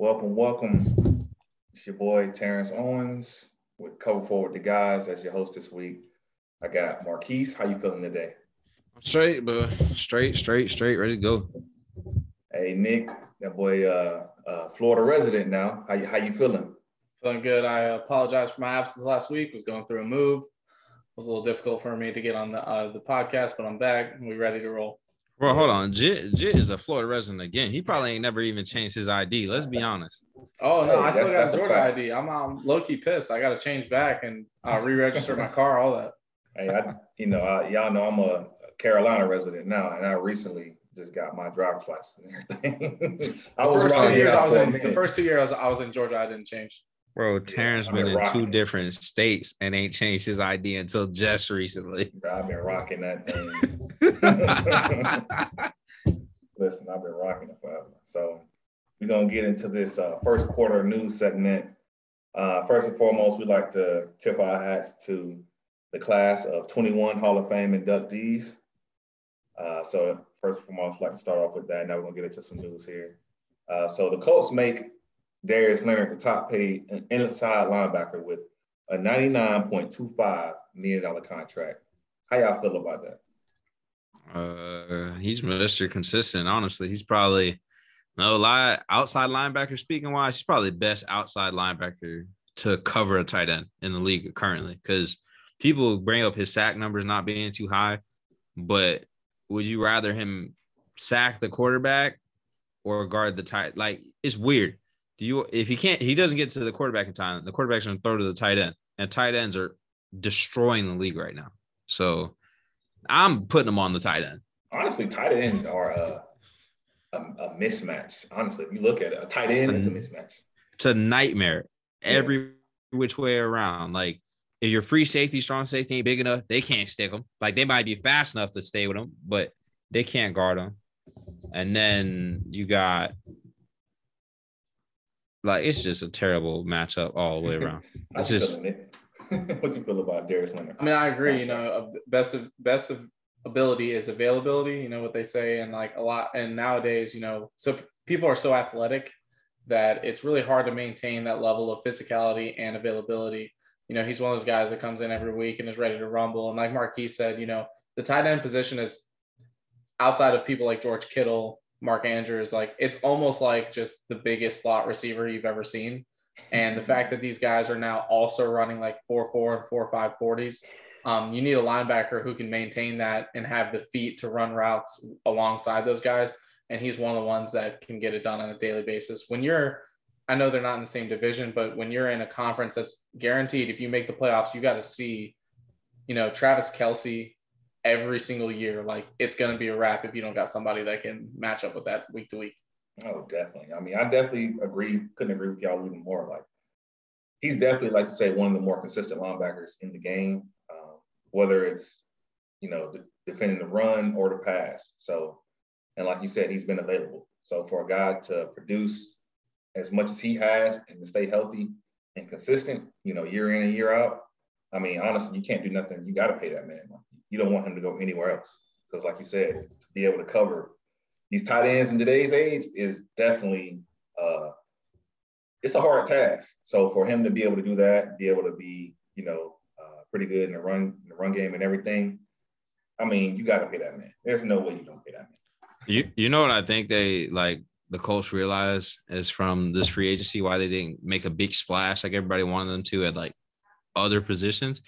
Welcome, welcome. It's your boy Terrence Owens with Cover Forward the Guys as your host this week. I got Marquise. How you feeling today? Straight, but straight, straight, straight, ready to go. Hey Nick, that boy, uh, uh, Florida resident now. How you how you feeling? Feeling good. I apologize for my absence last week. Was going through a move. It was a little difficult for me to get on the uh, the podcast, but I'm back and we ready to roll. Well, hold on. Jit, Jit is a Florida resident again. He probably ain't never even changed his ID. Let's be honest. Oh no, Hey, I still that's- got that's a a Georgia. ID. I'm, I'm low key pissed. I got to change back and uh, re-register my car. All that. Hey, I, you know, I, y'all know I'm a Carolina resident now, and I recently just got my driver's license and everything. I The was first around two years I was in. The first two years I was in Georgia. I didn't change. Bro, Terrence I've been been in two rocking. different states and ain't changed his ID until just recently. Bro, I've been rocking that thing. Listen, I've been rocking it forever. So we're gonna get into this uh, first quarter news segment. Uh, first and foremost, we'd like to tip our hats to the class of 21 Hall of Fame inductees. Uh, so first and foremost, I'd like to start off with that. Now we're gonna get into some news here. Uh, so the Colts make Darius Leonard the top paid inside linebacker with a $99.25 million contract. How y'all feel about that? Uh, he's Mr. Consistent. Honestly, he's probably no lie outside linebacker. Speaking wise, he's probably the best outside linebacker to cover a tight end in the league currently. Because people bring up his sack numbers not being too high, but would you rather him sack the quarterback or guard the tight? Like it's weird. Do you if he can't he doesn't get to the quarterback in time, the quarterback's gonna throw to the tight end, and tight ends are destroying the league right now. So I'm putting them on the tight end. honestly, tight ends are a, a, a mismatch. Honestly, if you look at it, a tight end is a mm-hmm. mismatch. It's a nightmare Yeah. every which way around. Like if your free safety, strong safety ain't big enough, they can't stick them. Like they might be fast enough to stay with them, but they can't guard them. And then you got like it's just a terrible matchup all the way around. It's just- Nick? do you feel about Darius Leonard? I mean, I agree. You know, best of best of ability is availability. You know what they say, and like a lot. And nowadays, you know, so people are so athletic that it's really hard to maintain that level of physicality and availability. You know, he's one of those guys that comes in every week and is ready to rumble. And like Marquis said, you know, the tight end position is outside of people like George Kittle, Mark Andrews, like it's almost like just the biggest slot receiver you've ever seen. And the fact that these guys are now also running like four four and four five forties, um, you need a linebacker who can maintain that and have the feet to run routes alongside those guys. And he's one of the ones that can get it done on a daily basis. When you're, I know they're not in the same division, but when you're in a conference that's guaranteed, if you make the playoffs, you got to see, you know, Travis Kelce every single year. Like it's going to be a wrap if you don't got somebody that can match up with that week to week. Oh, definitely. I mean, I definitely agree. Couldn't agree with y'all even more. Like, he's definitely, like you say, one of the more consistent linebackers in the game, um, whether it's, you know, de- defending the run or the pass. So, and like you said, he's been available. So, for a guy to produce as much as he has and to stay healthy and consistent, you know, year in and year out, I mean, honestly, you can't do nothing. You got to pay that man. You don't want him to go anywhere else because, like you said, to be able to cover these tight ends in today's age is definitely uh it's a hard task. So for him to be able to do that, be able to be, you know, uh, pretty good in the run in the run game and everything, I mean, you got to pay that man. There's no way you don't pay that man. You you know what I think they like the Colts realize is from this free agency why they didn't make a big splash like everybody wanted them to at like other positions.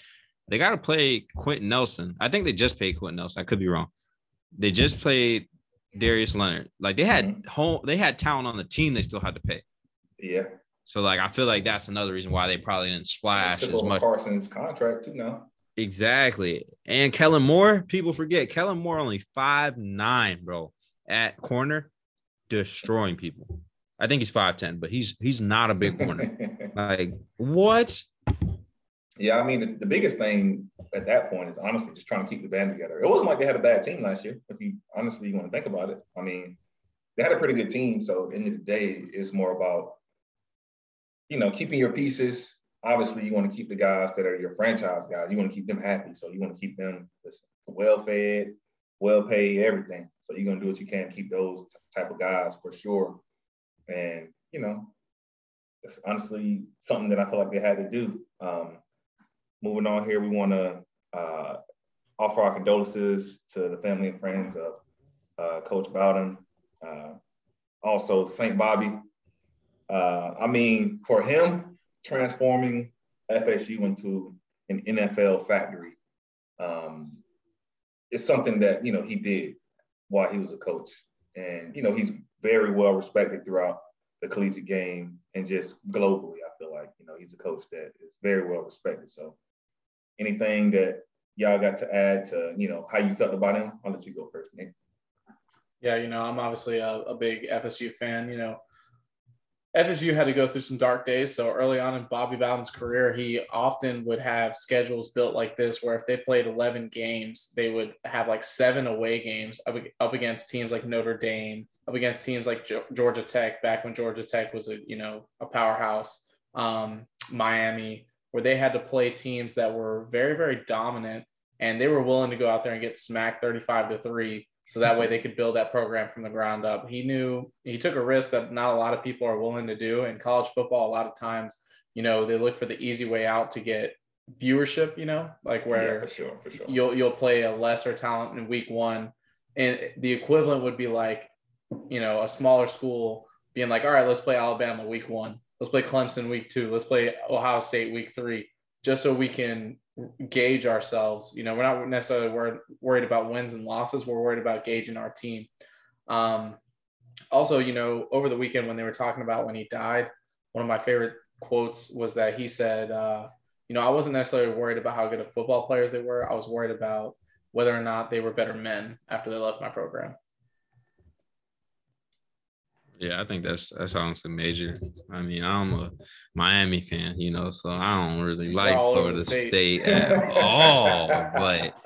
They got to play Quenton Nelson. I think they just paid Quenton Nelson. I could be wrong. They just played Darius Leonard. Like they had mm-hmm. home, they had talent on the team. They still had to pay. Yeah. So like I feel like that's another reason why they probably didn't splash as much. Carson's contract too now. Exactly. And Kellen Moore, people forget Kellen Moore only five nine, bro, at corner, destroying people. I think he's 5'10, but he's he's not a big corner. like, what? Yeah, I mean, the, biggest thing at that point is honestly just trying to keep the band together. It wasn't like they had a bad team last year. If you honestly you want to think about it, I mean, they had a pretty good team. So at the end of the day, it's more about you know keeping your pieces. Obviously, you want to keep the guys that are your franchise guys. You want to keep them happy. So you want to keep them well fed, well paid, everything. So you're gonna do what you can to keep those type of guys for sure. And you know, it's honestly something that I feel like they had to do. Um, moving on here, we want to uh, offer our condolences to the family and friends of uh, Coach Bowden, uh, also St. Bobby. Uh, I mean, for him, transforming FSU into an NFL factory um, is something that you know he did while he was a coach, and you know he's very well respected throughout the collegiate game and just globally. I feel like you know he's a coach that is very well respected. So, anything that y'all got to add to you know how you felt about him? I'll let you go first, Nick. Yeah, you know I'm obviously a, a big FSU fan. You know FSU had to go through some dark days. So early on in Bobby Bowden's career, he often would have schedules built like this, where if they played 11 games, they would have like seven away games up, up against teams like Notre Dame, up against teams like Georgia Tech, back when Georgia Tech was a you know a powerhouse, um, Miami, where they had to play teams that were very very dominant, and they were willing to go out there and get smacked 35 to three so that way they could build that program from the ground up. He knew he took a risk that not a lot of people are willing to do. In college football, a lot of times, you know, they look for the easy way out to get viewership, you know, like where yeah, for sure, for sure. you'll you'll play a lesser talent in week one. And the equivalent would be like, you know, a smaller school being like, all right, let's play Alabama week one. Let's play Clemson week two. Let's play Ohio State week three, just so we can gauge ourselves. You know, we're not necessarily worried, worried about wins and losses. We're worried about gauging our team. Um, also, you know, over the weekend when they were talking about when he died, one of my favorite quotes was that he said, uh, you know, I wasn't necessarily worried about how good of football players they were. I was worried about whether or not they were better men after they left my program. Yeah, I think that's that's honestly major. I mean, I'm a Miami fan, you know, so I don't really like Florida State. State at all. But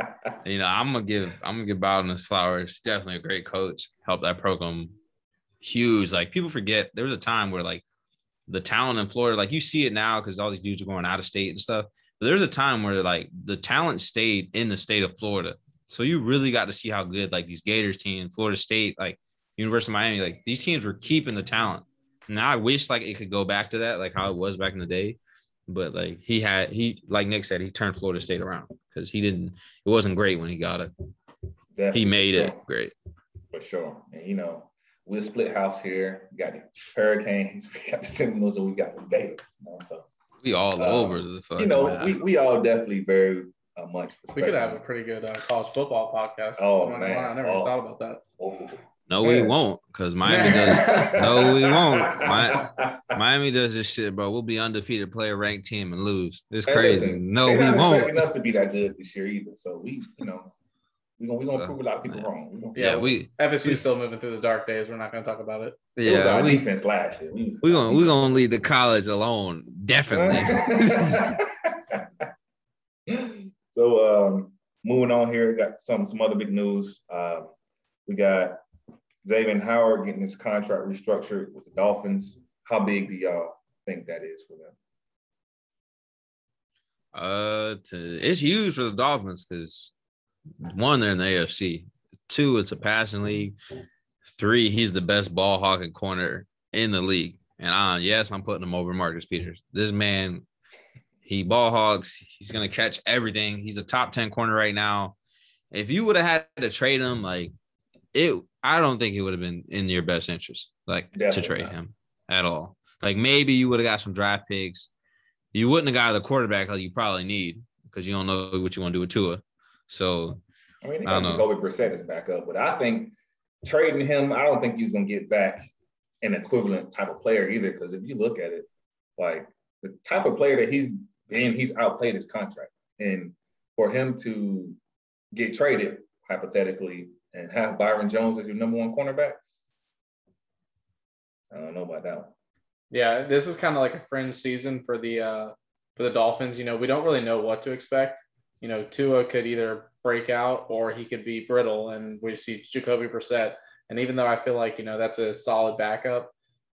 you know, I'm gonna give I'm gonna give Bowden his flowers. Definitely a great coach. Helped that program huge. Like people forget there was a time where like the talent in Florida, like you see it now because all these dudes are going out of state and stuff. But there's a time where like the talent stayed in the state of Florida. So you really got to see how good like these Gators team, Florida State, like University of Miami, like these teams were keeping the talent. Now I wish like it could go back to that, like how it was back in the day. But like he had he like Nick said, he turned Florida State around because he didn't it wasn't great when he got it. Definitely, he made sure. it great. For sure. And you know, we split house here. We got the Hurricanes, we got the Seminoles, and we got the Gators. You know, so we all um, over the fuck. You know, we, we all definitely very uh, much. We could have a pretty good uh, college football podcast. Oh man, I never oh. thought about that. Oh. No, we won't, because Miami does. no, we won't. Miami does this shit, bro. We'll be undefeated, play a ranked team, and lose. It's crazy. Listen, no, we won't. Expecting us to be that good this year either. So we, you know, we gonna we gonna prove a lot of people wrong. Gonna, yeah, we FSU still moving through the dark days. We're not gonna talk about it. Yeah, it our we, defense last year. We, we gonna we gonna leave the college alone, definitely. so um, moving on here, got some some other big news. Um, we got Xavier Howard getting his contract restructured with the Dolphins. How big do y'all think that is for them? Uh, to, it's huge for the Dolphins because one, they're in the AFC. Two, it's a passing league. Three, he's the best ball hawking corner in the league. And uh, yes, I'm putting him over Marcus Peters. This man, he ball hogs. He's gonna catch everything. He's a top 10 corner right now. If you would have had to trade him, like it I don't think it would have been in your best interest, like Definitely to trade not. him at all. Like maybe you would have got some draft picks. You wouldn't have got the quarterback like you probably need because you don't know what you want to do with Tua. So I mean, they got Jacoby Brissett as backup, but I think trading him, I don't think he's gonna get back an equivalent type of player either. Because if you look at it, like the type of player that he's been, he's outplayed his contract, and for him to get traded hypothetically and have Byron Jones as your number one cornerback. I don't know about that one. Yeah, this is kind of like a fringe season for the uh, for the Dolphins. You know, we don't really know what to expect. You know, Tua could either break out or he could be brittle, and we see Jacoby Brissett. And even though I feel like you know that's a solid backup,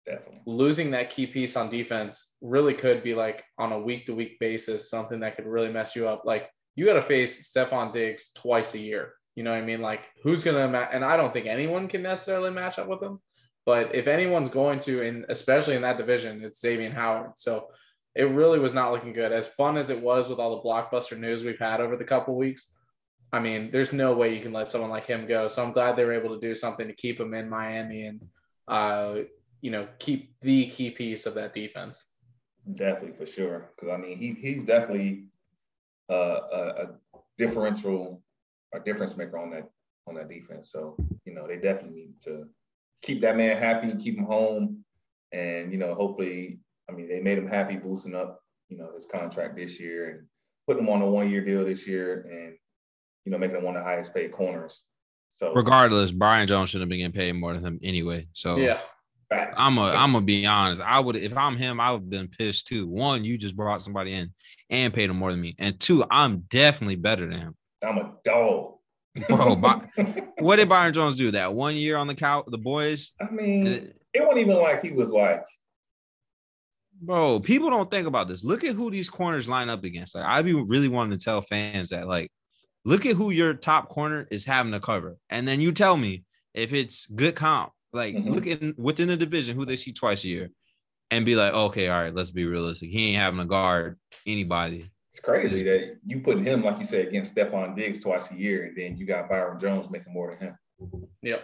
definitely losing that key piece on defense really could be like on a week to week basis something that could really mess you up. Like you got to face Stefon Diggs twice a year. You know what I mean? Like who's gonna ma- and I don't think anyone can necessarily match up with him. But if anyone's going to, and especially in that division, it's Xavier Howard. So it really was not looking good. As fun as it was with all the blockbuster news we've had over the couple weeks, I mean, there's no way you can let someone like him go. So I'm glad they were able to do something to keep him in Miami and, uh, you know, keep the key piece of that defense. Definitely, for sure. Because I mean, he he's definitely uh, a, a differential, a difference maker on that on that defense. So you know, they definitely need to keep that man happy, keep him home, and you know, hopefully, I mean, they made him happy boosting up, you know, his contract this year and putting him on a one year deal this year, and you know, making him one of the highest paid corners. So regardless, Byron Jones should have been getting paid more than him anyway. So yeah. I'm a I'm gonna be honest. I would if I'm him, I would have been pissed too. One, you just brought somebody in and paid him more than me, and two, I'm definitely better than him. I'm a dog, bro. By, what did Byron Jones do that one year on the cow, The boys. I mean, it, it wasn't even like he was like. Bro, people don't think about this. Look at who these corners line up against. Like, I be really wanting to tell fans that, like, look at who your top corner is having to cover, and then you tell me if it's good comp. Like, mm-hmm. look in within the division who they see twice a year, and be like, okay, all right, let's be realistic. He ain't having to guard anybody. It's crazy that you put him, like you said, against Stefon Diggs twice a year, and then you got Byron Jones making more than him. Yep.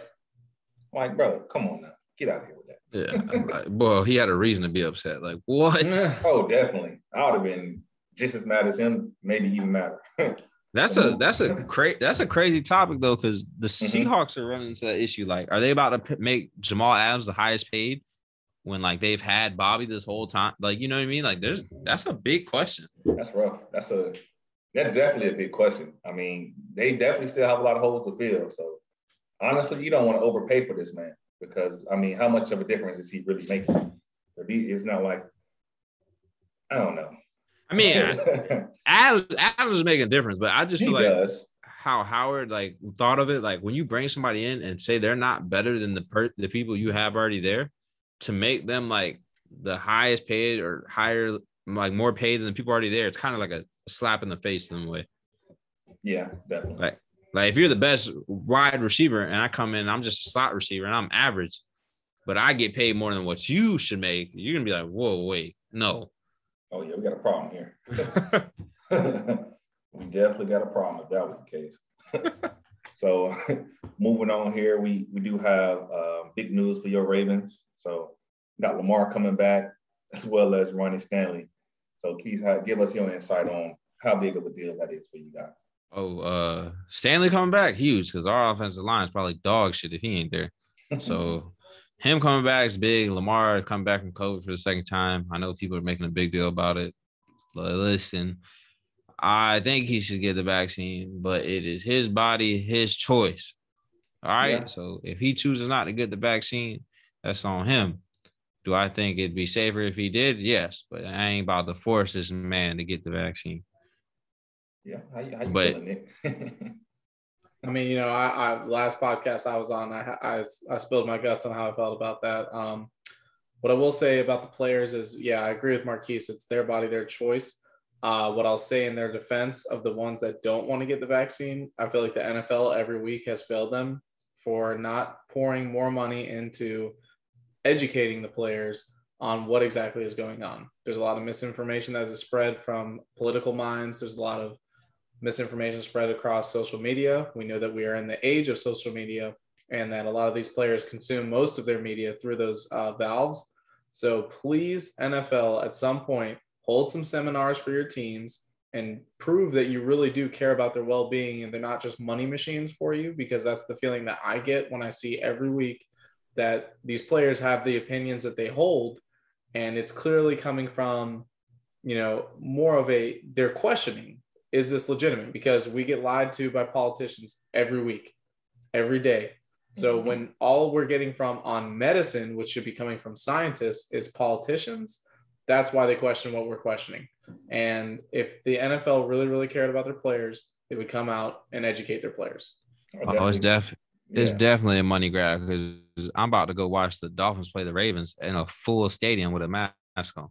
Like, bro, come on now, get out of here with that. Yeah, like, boy, he had a reason to be upset. Like, what? oh, definitely. I would have been just as mad as him, maybe even madder. That's a that's a crazy that's a crazy topic though, because the mm-hmm. Seahawks are running into that issue. Like, are they about to p- make Jamal Adams the highest paid when like they've had Bobby this whole time? Like, you know what I mean? Like, there's that's a big question. That's rough. That's a that's definitely a big question. I mean, they definitely still have a lot of holes to fill. So honestly, you don't want to overpay for this man because I mean, how much of a difference is he really making? It's not like I don't know. I mean, Adams, Adams is making a difference, but I just he feel like does. how Howard like thought of it. Like when you bring somebody in and say they're not better than the per- the people you have already there, to make them like the highest paid or higher, like more paid than the people already there, it's kind of like a slap in the face in a way. Yeah, definitely. Like, like if you're the best wide receiver and I come in, I'm just a slot receiver and I'm average, but I get paid more than what you should make, you're gonna be like, whoa, wait, no, oh yeah, we got a problem here. we definitely got a problem if that was the case. so moving on here, we we do have uh, big news for your Ravens. So got Lamar coming back as well as Ronnie Stanley. So Keith, give us your insight on how big of a deal that is for you guys. Oh, uh Stanley coming back, huge because our offensive line is probably dog shit if he ain't there. So him coming back is big. Lamar coming back from COVID for the second time. I know people are making a big deal about it. Listen, I think he should get the vaccine, but it is his body, his choice. All right. Yeah. So if he chooses not to get the vaccine, that's on him. Do I think it'd be safer if he did? Yes, but I ain't about to force this man to get the vaccine. Yeah, how, how you but, feeling, I mean, you know, I, I last podcast I was on, I, I, I spilled my guts on how I felt about that. Um, what I will say about the players is, yeah, I agree with Marquise. It's their body, their choice. Uh, what I'll say in their defense of the ones that don't want to get the vaccine, I feel like the NFL every week has failed them for not pouring more money into educating the players on what exactly is going on. There's a lot of misinformation that is spread from political minds. There's a lot of misinformation spread across social media. We know that we are in the age of social media and that a lot of these players consume most of their media through those uh, valves. So please, NFL, at some point, hold some seminars for your teams and prove that you really do care about their well being and they're not just money machines for you, because that's the feeling that I get when I see every week that these players have the opinions that they hold. And it's clearly coming from, you know, more of a, they're questioning is this legitimate? Because we get lied to by politicians every week, every day. So mm-hmm. when all we're getting from on medicine, which should be coming from scientists, is politicians, that's why they question what we're questioning. And if the NFL really, really cared about their players, they would come out and educate their players. Oh, it's def it's yeah. definitely a money grab because I'm about to go watch the Dolphins play the Ravens in a full stadium with a mask on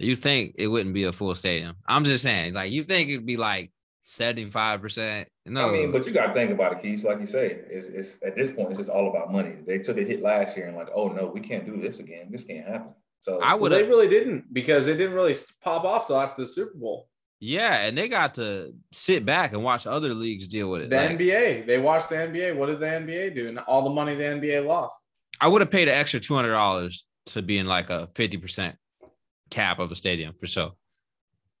you think it wouldn't be a full stadium. I'm just saying, like, you think it'd be like seventy-five percent. No, I mean, but you got to think about it, Keith. Like you say, it's, it's at this point, it's just all about money. They took a hit last year and like, oh no, we can't do this again. This can't happen. So I would they really didn't because it didn't really pop off till after the Super Bowl. Yeah, and they got to sit back and watch other leagues deal with it. The Like, NBA, they watched the NBA. What did the NBA do? And all the money the NBA lost. I would have paid an extra two hundred dollars to be in like a fifty percent cap of a stadium for sure.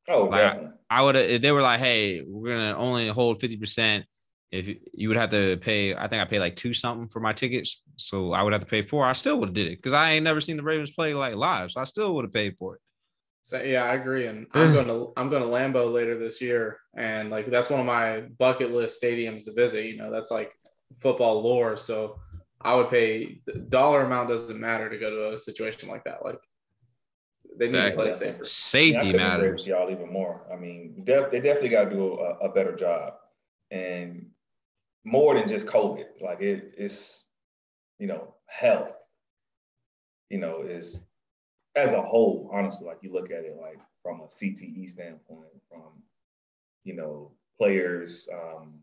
oh, Like, definitely. I would have. They were like, "Hey, we're gonna only hold fifty percent," if you, you would have to pay, I think I paid like two something for my tickets, so I would have to pay four. I still would have did it because I ain't never seen the Ravens play like live, so I still would have paid for it. So yeah, I agree. And I'm going to I'm going to Lambeau later this year, and like that's one of my bucket list stadiums to visit. You know, that's like football lore. So I would pay the dollar amount doesn't matter to go to a situation like that. Like they need to play it safer. Safety couldn't matters. y'all even more. I mean, def- they definitely got to do a, a better job, and more than just COVID. Like it, it's, you know, health. You know, is as a whole. Honestly, like you look at it, like from a CTE standpoint, from you know players, um,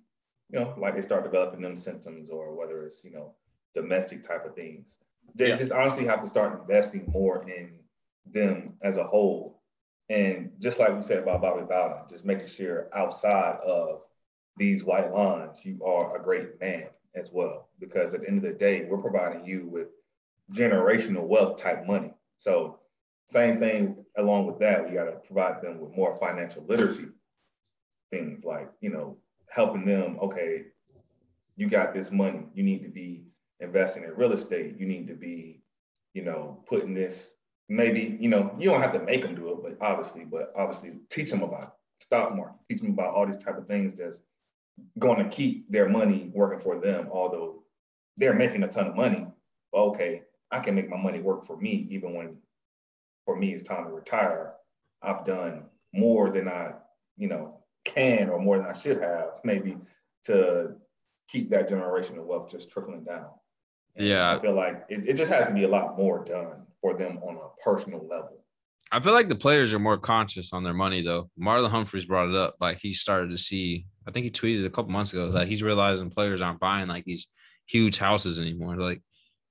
you know, like they start developing them symptoms, or whether it's you know domestic type of things. They Yeah. just honestly have to start investing more in them as a whole. And just like we said about Bobby Bowden, just making sure outside of these white lines, you are a great man as well. Because at the end of the day, we're providing you with generational wealth type money. So same thing along with that, we got to provide them with more financial literacy things like, you know, helping them, okay, you got this money, you need to be investing in real estate, you need to be, you know, putting this maybe, you know, you don't have to make them do it, but obviously, but obviously teach them about stock market, teach them about all these type of things that's going to keep their money working for them, although they're making a ton of money. Okay, I can make my money work for me, even when for me it's time to retire. I've done more than I, you know, can or more than I should have, maybe to keep that generational wealth just trickling down. And Yeah. I feel like it, it just has to be a lot more done for them on a personal level. I feel like the players are more conscious on their money though. Marlon Humphreys brought it up. Like he started to see, I think he tweeted a couple months ago that he's realizing players aren't buying like these huge houses anymore. Like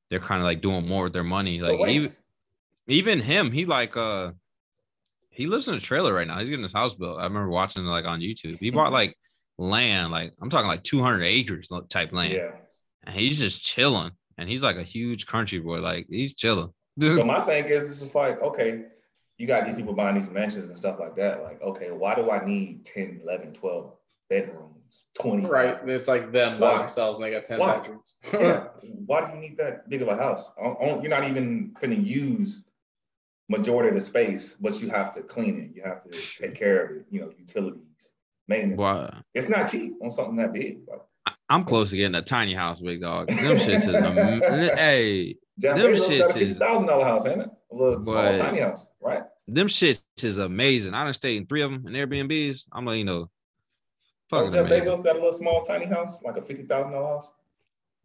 they're kind of like doing more with their money. So Like even, even him, he like uh he lives in a trailer right now. He's getting his house built. I remember watching like on YouTube. He bought like land, like I'm talking like 200 acres type land. yeah. And he's just chilling. And he's like a huge country boy. Like he's chilling. So my thing is, it's just like, okay, you got these people buying these mansions and stuff like that. Like, okay, why do I need 10, 11, 12 bedrooms, 20? Right. It's like them by themselves and they got 10 Why? bedrooms. Yeah. Why do you need that big of a house? You're not even going to use majority of the space, but you have to clean it. You have to take care of it, you know, utilities, maintenance. Wow. It's not cheap on something that big. Like, I'm close to getting a tiny house, big dog. Them shits is am- hey, Jeff Them Bezos got a shits is- fifty thousand dollar house, ain't it? A little small tiny house, right? them shits is amazing. I done stayed in three of them in Airbnbs. I'm letting you know. Fucking Jeff amazing. Bezos got a little small tiny house, like a fifty thousand dollar house.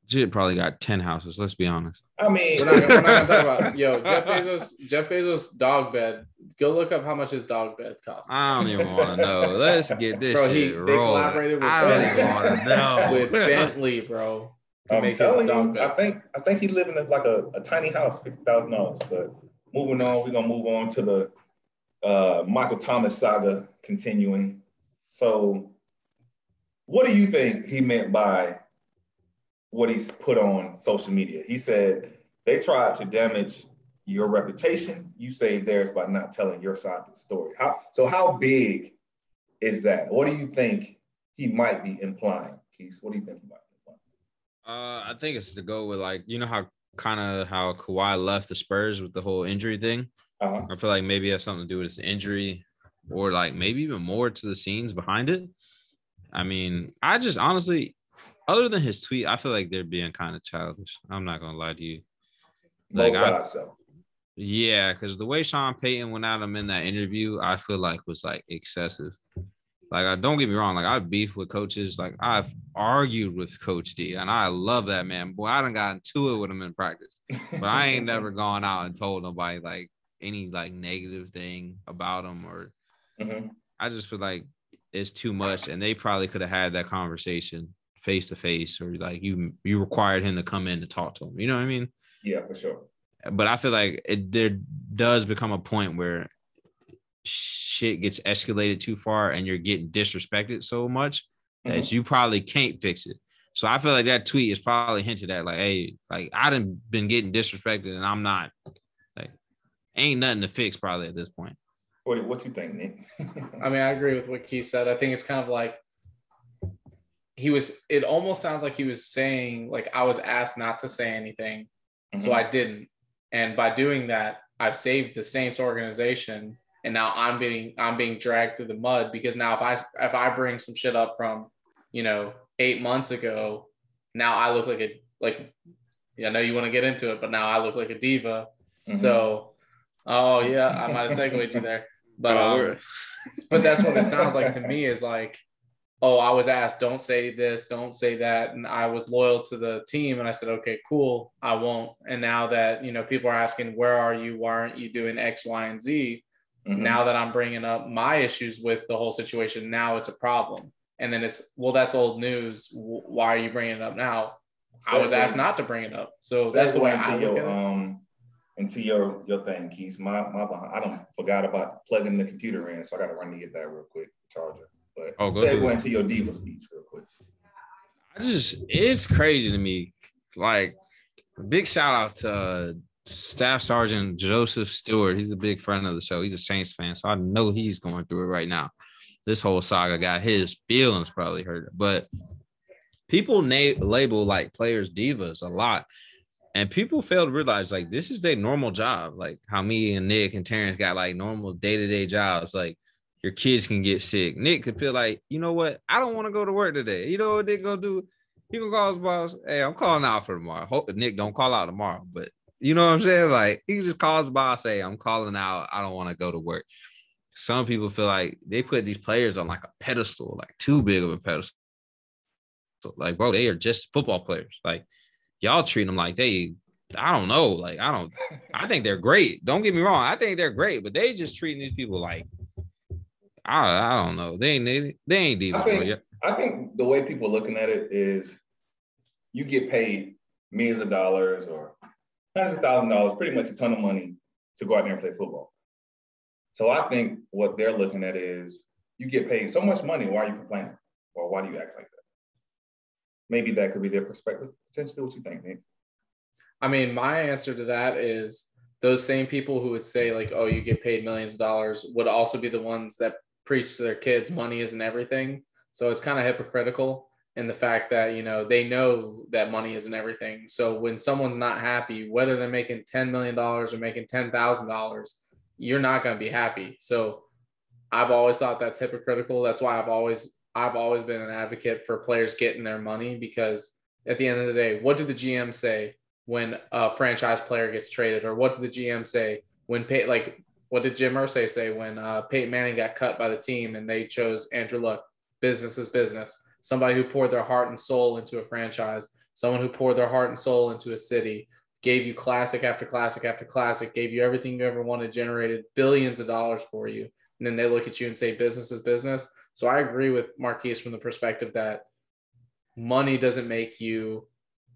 Jit probably got 10 houses. Let's be honest. I mean, We're not, we're not gonna talk about yo Jeff Bezos. Jeff Bezos dog bed. Go look up how much his dog bed costs. I don't even want to know. Let's get this Bro, he- shit they rolling. collaborated with I don't even want to know. with Bentley, bro, to I'm make his telling dog you, I think I think he living in like a, a tiny house, fifty thousand dollars. But moving on, we're gonna move on to the uh, Michael Thomas saga continuing. So, what do you think he meant by what he's put on social media? He said they tried to damage your reputation. You saved theirs by not telling your side of the story. How so? How big is that? What do you think he might be implying, Keith? What do you think implying? Uh, I think it's to go with like, you know how kind of how Kawhi left the Spurs with the whole injury thing. Uh-huh. I feel like maybe it has something to do with his injury or like maybe even more to the scenes behind it. I mean, I just honestly, other than his tweet, I feel like they're being kind of childish. I'm not gonna lie to you. Like, Both I-. Yeah, because the way Sean Payton went at him in that interview, I feel like was like excessive. Like, I don't get me wrong, like I've beef with coaches, like I've argued with Coach D, and I love that man. Boy, I done got into it with him in practice, but I ain't never gone out and told nobody like any like negative thing about him or Mhm. I just feel like it's too much, and they probably could have had that conversation face to face, or like you you required him to come in to talk to him. You know what I mean? Yeah, for sure. But I feel like it there does become a point where shit gets escalated too far, and you're getting disrespected so much mm-hmm. that you probably can't fix it. So I feel like that tweet is probably hinted at like, hey, like I didn't been getting disrespected and I'm not like ain't nothing to fix probably at this point. What what you think, Nick? I mean, I agree with what Keith said. I think it's kind of like he was it almost sounds like he was saying like I was asked not to say anything, mm-hmm. so I didn't. And by doing that, I've saved the Saints organization and now I'm being I'm being dragged through the mud because now if I if I bring some shit up from, you know, eight months ago, now I look like a like I know you want to get into it, but now I look like a diva. Mm-hmm. So oh yeah, I might have segued you there. But um, but that's what it sounds like to me is like, oh, I was asked, don't say this, don't say that. And I was loyal to the team and I said, okay, cool, I won't. And now that you know people are asking, where are you? Why aren't you doing X, Y, and Z? Mm-hmm. Now that I'm bringing up my issues with the whole situation, now it's a problem. And then it's well that's old news. Why are you bringing it up now? So i was asked not to bring it up. So that's the way i look your, at it. um into your your thing keys my my i don't forgot about plugging the computer in so i gotta run to get that real quick charger. But oh, go segue into your diva speech real quick. I just it's crazy to me. Like big shout out to uh, Staff Sergeant Joseph Stewart. He's a big friend of the show. He's a Saints fan, so I know he's going through it right now this whole saga got his feelings probably hurt. But people na- label like players divas a lot. And people fail to realize like this is their normal job. Like how me and Nick and Terrence got like normal day-to-day jobs. Like your kids can get sick. Nick could feel like, you know what? I don't want to go to work today. You know what Nick gonna do? He gonna call his boss. Hey, I'm calling out for tomorrow. Hope Nick don't call out tomorrow, but you know what I'm saying? Like he just calls the boss, hey, I'm calling out. I don't want to go to work some people feel like they put these players on like a pedestal, like too big of a pedestal. So like, bro, they are just football players. Like, y'all treat them like they, I don't know. Like, I don't, I think they're great. Don't get me wrong. I think they're great, but they just treating these people like, I, I don't know. They ain't, they, they ain't deep. I think, I think the way people looking at it is you get paid millions of dollars or hundreds of thousand dollars, pretty much a ton of money to go out there and play football. So I think what they're looking at is you get paid so much money, why are you complaining? Or why do you act like that? Maybe that could be their perspective. Potentially, what you think, Nick? I mean, my answer to that is those same people who would say, like, oh, you get paid millions of dollars would also be the ones that preach to their kids money isn't everything. So it's kind of hypocritical in the fact that, you know, they know that money isn't everything. So when someone's not happy, whether they're making $10 million or making $10,000, you're not going to be happy. So I've always thought that's hypocritical. That's why I've always I've always been an advocate for players getting their money because at the end of the day, what did the GM say when a franchise player gets traded, or what did the GM say when pay like what did Jim Irsay say when uh, Peyton Manning got cut by the team and they chose Andrew Luck? Business is business. Somebody who poured their heart and soul into a franchise, someone who poured their heart and soul into a city, gave you classic after classic after classic, gave you everything you ever wanted, generated billions of dollars for you. And then they look at you and say business is business. So I agree with Marquise from the perspective that money doesn't make you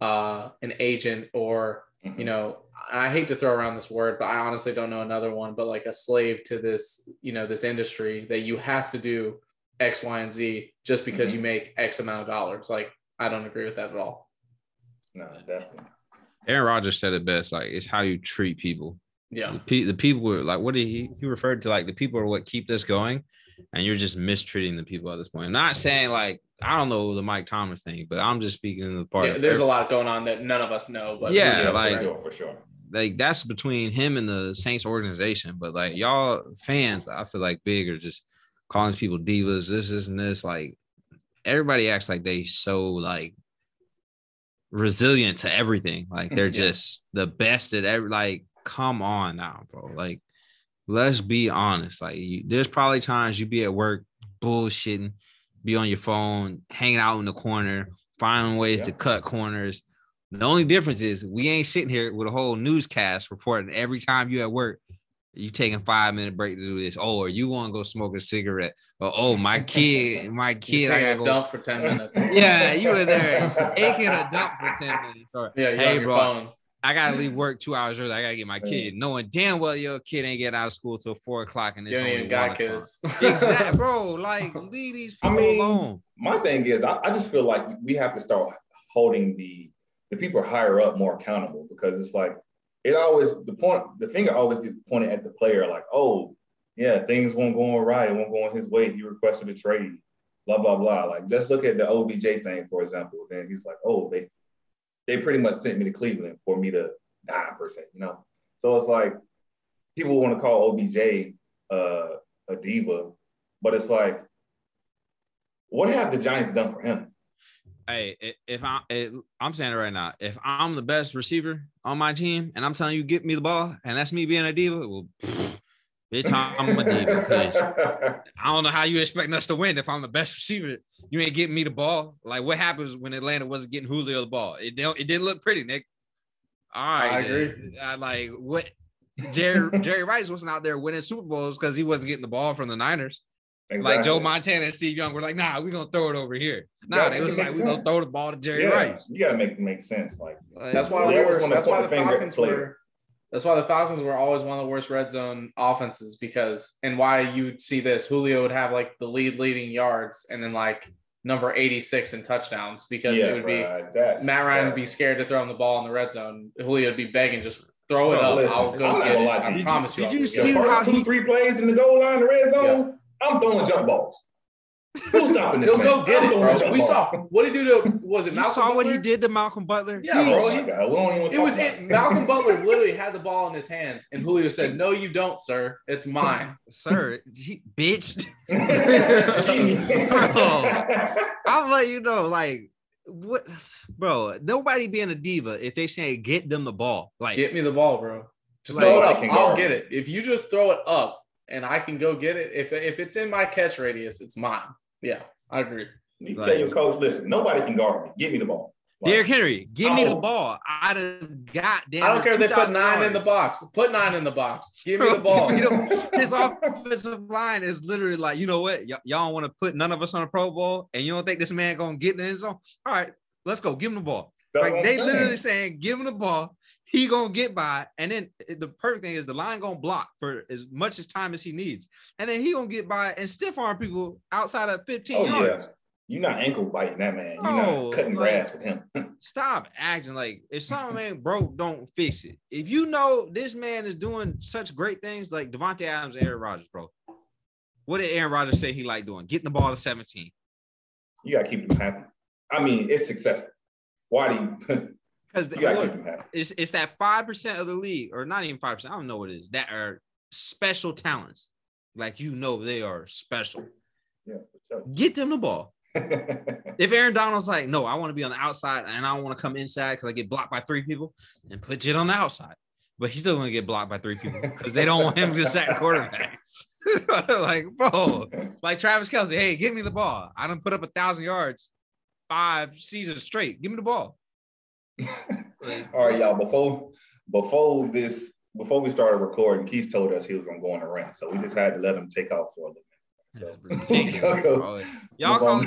uh, an agent or, mm-hmm. you know, I hate to throw around this word, but I honestly don't know another one, but like a slave to this, you know, this industry that you have to do X, Y, and Z just because mm-hmm. you make X amount of dollars. Like, I don't agree with that at all. No, definitely. Aaron Rodgers said it best. Like it's how you treat people. Yeah. The, pe- the people are like, what did he he referred to? Like the people are what keep this going, and you're just mistreating the people at this point. I'm not saying like I don't know the Mike Thomas thing, but I'm just speaking in the part. Yeah, there's a lot going on that none of us know. But yeah, like for sure, for sure. Like that's between him and the Saints organization. But like y'all fans, I feel like big are just calling people divas, this, this, and this. Like everybody acts like they so like resilient to everything. Like they're yeah. just the best at every like come on now, bro. Like let's be honest. Like you, there's probably times you be at work bullshitting, be on your phone, hanging out in the corner, finding ways yeah. to cut corners. The only difference is we ain't sitting here with a whole newscast reporting every time you at work You taking five minute break to do this? Oh, or you want to go smoke a cigarette? Or oh, my kid, my kid, I gotta go dump for ten minutes. yeah, you were there taking a dump for ten minutes. Or, yeah, hey, bro, phone. I gotta leave work two hours early. I gotta get my kid, knowing damn well your kid ain't get out of school till four o'clock and it's you only got kids. exactly, bro. Like leave these people I mean, alone. My thing is, I, I just feel like we have to start holding the the people higher up more accountable because it's like it always the point the finger always gets pointed at the player like oh yeah things won't go right it won't go on his way he requested a trade blah blah blah like let's look at the OBJ thing for example then he's like oh they they pretty much sent me to Cleveland for me to die per se, you know. So it's like people want to call OBJ uh, a diva, but it's like, what have the Giants done for him? Hey, if I I'm saying it right now, if I'm the best receiver on my team and I'm telling you get me the ball, and that's me being a diva, well, bitch, I'm a diva because I don't know how you expecting us to win if I'm the best receiver. You ain't getting me the ball. Like what happens when Atlanta wasn't getting Julio the ball? It don't, it didn't look pretty, Nick. All right, I agree. I like what Jerry Jerry Rice wasn't out there winning Super Bowls because he wasn't getting the ball from the Niners. Exactly. Like Joe Montana and Steve Young were like, nah, we're gonna throw it over here. Nah, they was like, we're gonna throw the ball to Jerry yeah, Rice. You gotta make make sense. Like that's why the worst, that's why the Falcons were that's why the Falcons were always one of the worst red zone offenses because and why you'd see this Julio would have like the lead leading yards and then like number 86 in touchdowns because yeah, it would be Matt Ryan would be scared to throw him the ball in the red zone. Julio would be begging, just throw it up. Listen, I'll go get it. I promise you. Did you see how two, three plays in the goal line, the red zone? Yeah. I'm throwing jump balls. Who's stopping this? He'll man? go get I'm it, bro. We ball. saw what he do to was it Malcolm? You saw Butler? what he did to Malcolm Butler. Yeah, bro. He, it was it, Malcolm Butler literally had the ball in his hands, and Julio said, "No, you don't, sir. It's mine, sir." He, bitch. I'll let you know, like what, bro? Nobody being a diva if they say get them the ball. Like, get me the ball, bro. Just like, throw it up. I'll get it. If you just throw it up and I can go get it, if if it's in my catch radius, it's mine. Yeah, I agree. You like, tell your coach, listen, nobody can guard me. Give me the ball. Like, Derrick Henry, give oh. me the oh. ball. I'd have got damn. I don't care if they put nine yards. in the box. Put nine in the box. Give me the ball. you know, his offensive line is literally like, you know what? Y- y'all don't want to put none of us on a Pro Bowl, and you don't think this man gonna get in the end zone? All right, let's go. Give him the ball. That's like they saying. literally saying, give him the ball. He gonna get by, and then the perfect thing is the line gonna block for as much as time as he needs, and then he gonna get by and stiff arm people outside of 15 oh, yards. Yeah. You're not ankle biting that man. You're not cutting like, grass with him. stop acting like if something ain't broke, don't fix it. If you know this man is doing such great things like Davante Adams and Aaron Rodgers, bro. What did Aaron Rodgers say he like doing? Getting the ball to 17. You gotta keep him happy. I mean, it's successful. Why do you because it's, it's that five percent of the league, or not even five percent. I don't know what it is that are special talents. Like you know, they are special. Yeah, sure. get them the ball. if Aaron Donald's like, no, I want to be on the outside and I don't want to come inside because I get blocked by three people, and put it on the outside. But he's still gonna get blocked by three people because they don't want him to sack quarterback. like, bro, like Travis Kelce, hey, give me the ball. I don't put up a thousand yards five seasons straight. Give me the ball. All right, y'all. Before before this, before we started recording, Keith told us he was gonna go on a rant, so we just had to let him take off for a little bit. So y'all call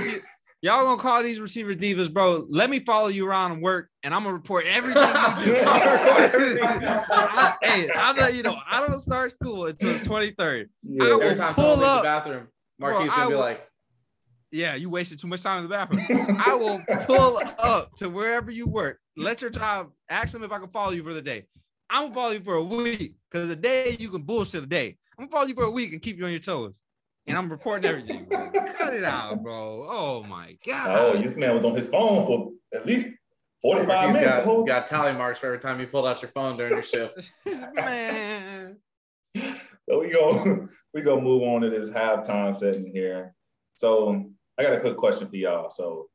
y'all gonna call these receivers divas, bro. Let me follow you around and work, and I'm gonna report everything you do. I, hey, I'll let you know. I don't start school until the 23rd. Yeah. I will Every time pull up. The bathroom, Marquise will be like, yeah, you wasted too much time in the bathroom. I will pull up to wherever you work. Let your job ask them if I can follow you for the day. I'm gonna follow you for a week because a day you can bullshit a day. I'm gonna follow you for a week and keep you on your toes. And I'm reporting everything. Cut it out, bro. Oh my oh, god. Oh, this man was on his phone for at least 45 minutes. Got, got tally marks for every time you pulled out your phone during your shift. man. So we go we go move on to this halftime setting here. So I got a quick question for y'all. So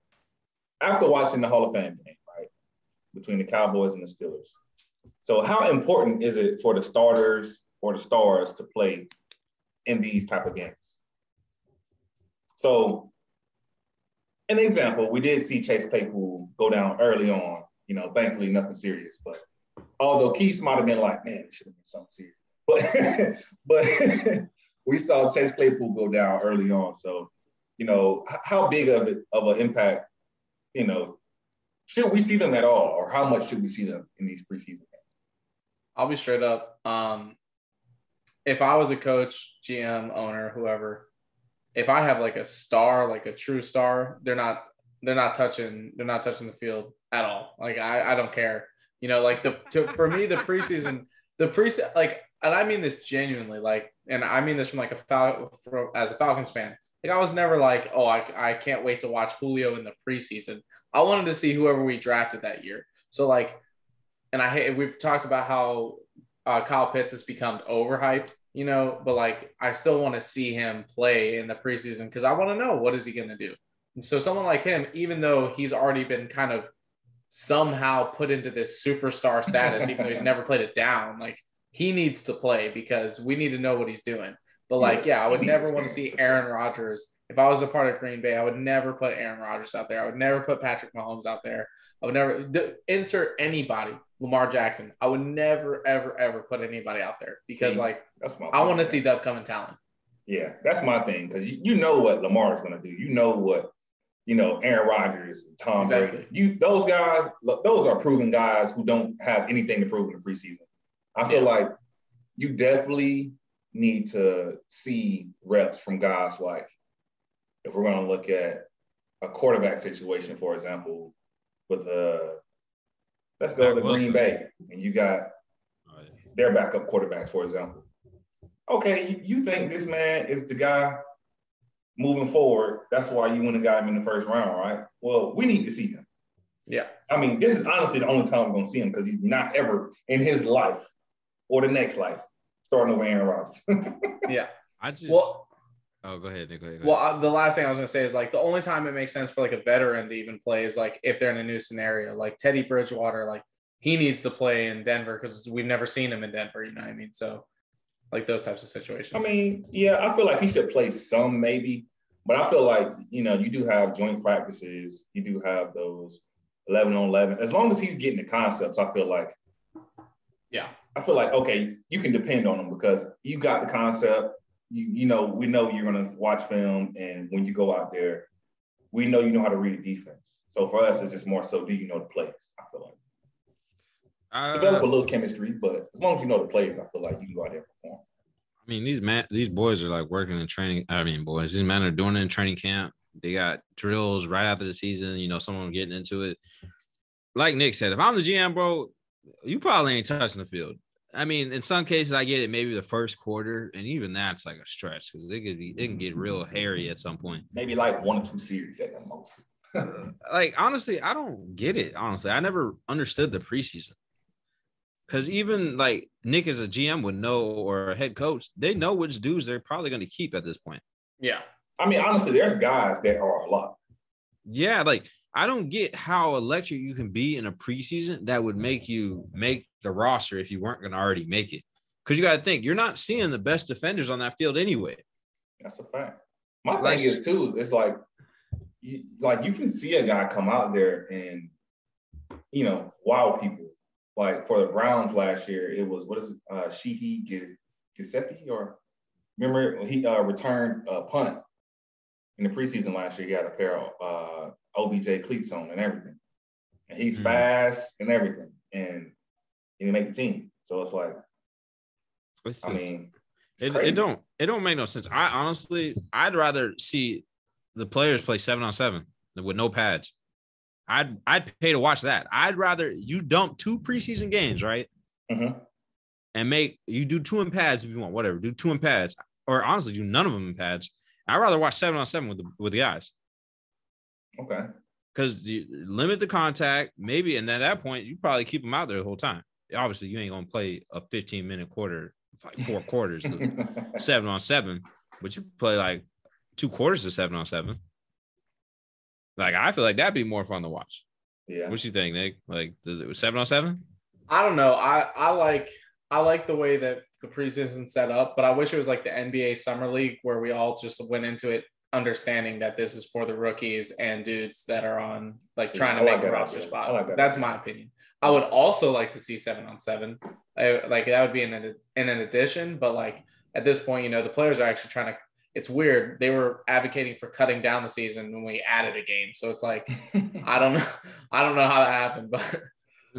after watching the Hall of Fame game, right, between the Cowboys and the Steelers, so how important is it for the starters or the stars to play in these type of games? So an example, we did see Chase Claypool go down early on. You know, thankfully nothing serious, but although Keith might have been like, man, it should have been something serious. but but we saw Chase Claypool go down early on. So, you know, how big of it of an impact, you know, should we see them at all, or how much should we see them in these preseason games? I'll be straight up. Um, if I was a coach, GM, owner, whoever, if I have like a star, like a true star, they're not they're not touching they're not touching the field at all. Like I I don't care. You know, like the to, for me the preseason the preseason like and I mean this genuinely like and I mean this from like a Fal- as a Falcons fan. Like I was never like, oh, I, I can't wait to watch Julio in the preseason. I wanted to see whoever we drafted that year. So like, and I we've talked about how uh, Kyle Pitts has become overhyped, you know, but like I still want to see him play in the preseason because I want to know what is he going to do. And so someone like him, even though he's already been kind of somehow put into this superstar status, even though he's never played it down, like he needs to play because we need to know what he's doing. But like, yeah, I would never want to see Aaron Rodgers. If I was a part of Green Bay, I would never put Aaron Rodgers out there. I would never put Patrick Mahomes out there. I would never insert anybody, Lamar Jackson. I would never, ever, ever put anybody out there because, see, like, that's my I want to see the upcoming talent. Yeah, that's my thing because you, you know what Lamar is going to do. You know what you know, Aaron Rodgers, Tom exactly. Brady. You those guys, those are proven guys who don't have anything to prove in the preseason. I feel yeah. like you definitely need to see reps from guys like if we're going to look at a quarterback situation, for example, with the uh, let's go to Green Bay and you got oh, their backup quarterbacks, for example. Okay, you, you think this man is the guy moving forward. That's why you went and got him in the first round, right? Well, we need to see him. Yeah. I mean, this is honestly the only time we're going to see him because he's not ever in his life or the next life starting over Aaron Rodgers. yeah. I just. Well, oh, go ahead. Go ahead. Go ahead. Well, uh, the last thing I was going to say is like the only time it makes sense for like a veteran to even play is like if they're in a new scenario, like Teddy Bridgewater, like he needs to play in Denver because we've never seen him in Denver. You know what I mean? So like those types of situations. I mean, yeah, I feel like he should play some maybe, but I feel like you know you do have joint practices, you do have those eleven on eleven. As long as he's getting the concepts, I feel like, yeah, I feel like okay, you can depend on them because you got the concept. You you know we know you're gonna watch film, and when you go out there, we know you know how to read a defense. So for us, it's just more so do you know the plays? I feel like. Uh, develop a little chemistry, but as long as you know the plays, I feel like you can go out there and perform. I mean, these man, these boys are like working in training. I mean, boys, these men are doing it in training camp. They got drills right after the season. You know, some of them getting into it. Like Nick said, if I'm the GM, bro, you probably ain't touching the field. I mean, in some cases, I get it. Maybe the first quarter, and even that's like a stretch because it could be, it can get real hairy at some point. Maybe like one or two series at the most. like honestly, I don't get it. Honestly, I never understood the preseason. Because even like Nick as a GM would know, or a head coach, they know which dudes they're probably going to keep at this point. Yeah. I mean, honestly, there's guys that are a lot. Yeah, like I don't get how electric you can be in a preseason that would make you make the roster if you weren't going to already make it. Because you got to think you're not seeing the best defenders on that field anyway. That's a fact. My like, thing is too. It's like, you, like you can see a guy come out there and, you know, wow people like for the Browns last year, it was what is it, uh, Sheehy Giuseppe or remember he uh, returned a punt in the preseason last year. He had a pair of uh, OBJ cleats on and everything, and he's mm-hmm. fast and everything, and he didn't make the team. So it's like, it's I mean, it, it don't it don't make no sense. I honestly, I'd rather see the players play seven on seven with no pads. I'd I'd pay to watch that. I'd rather you dump two preseason games, right? Mm-hmm. And make you do two in pads if you want, whatever. Do two in pads, or honestly, do none of them in pads. I'd rather watch seven on seven with the with the guys. Okay. Because you limit the contact, maybe, and at that point, you probably keep them out there the whole time. Obviously, you ain't gonna play a 15 minute quarter, like four quarters, seven on seven, but you play like two quarters of seven on seven. Like I feel like that'd be more fun to watch. Yeah. What you think, Nick? Like, does it was seven on seven? I don't know. I I like I like the way that the preseason set up, but I wish it was like the NBA summer league where we all just went into it understanding that this is for the rookies and dudes that are on like See, trying I to like make a roster idea. spot. Like that That's idea. my opinion. I would also like to see seven on seven. I, like that would be in an, in an addition, but like at this point, you know, the players are actually trying to. It's weird. They were advocating for cutting down the season when we added a game, so it's like I don't know. I don't know how that happened, but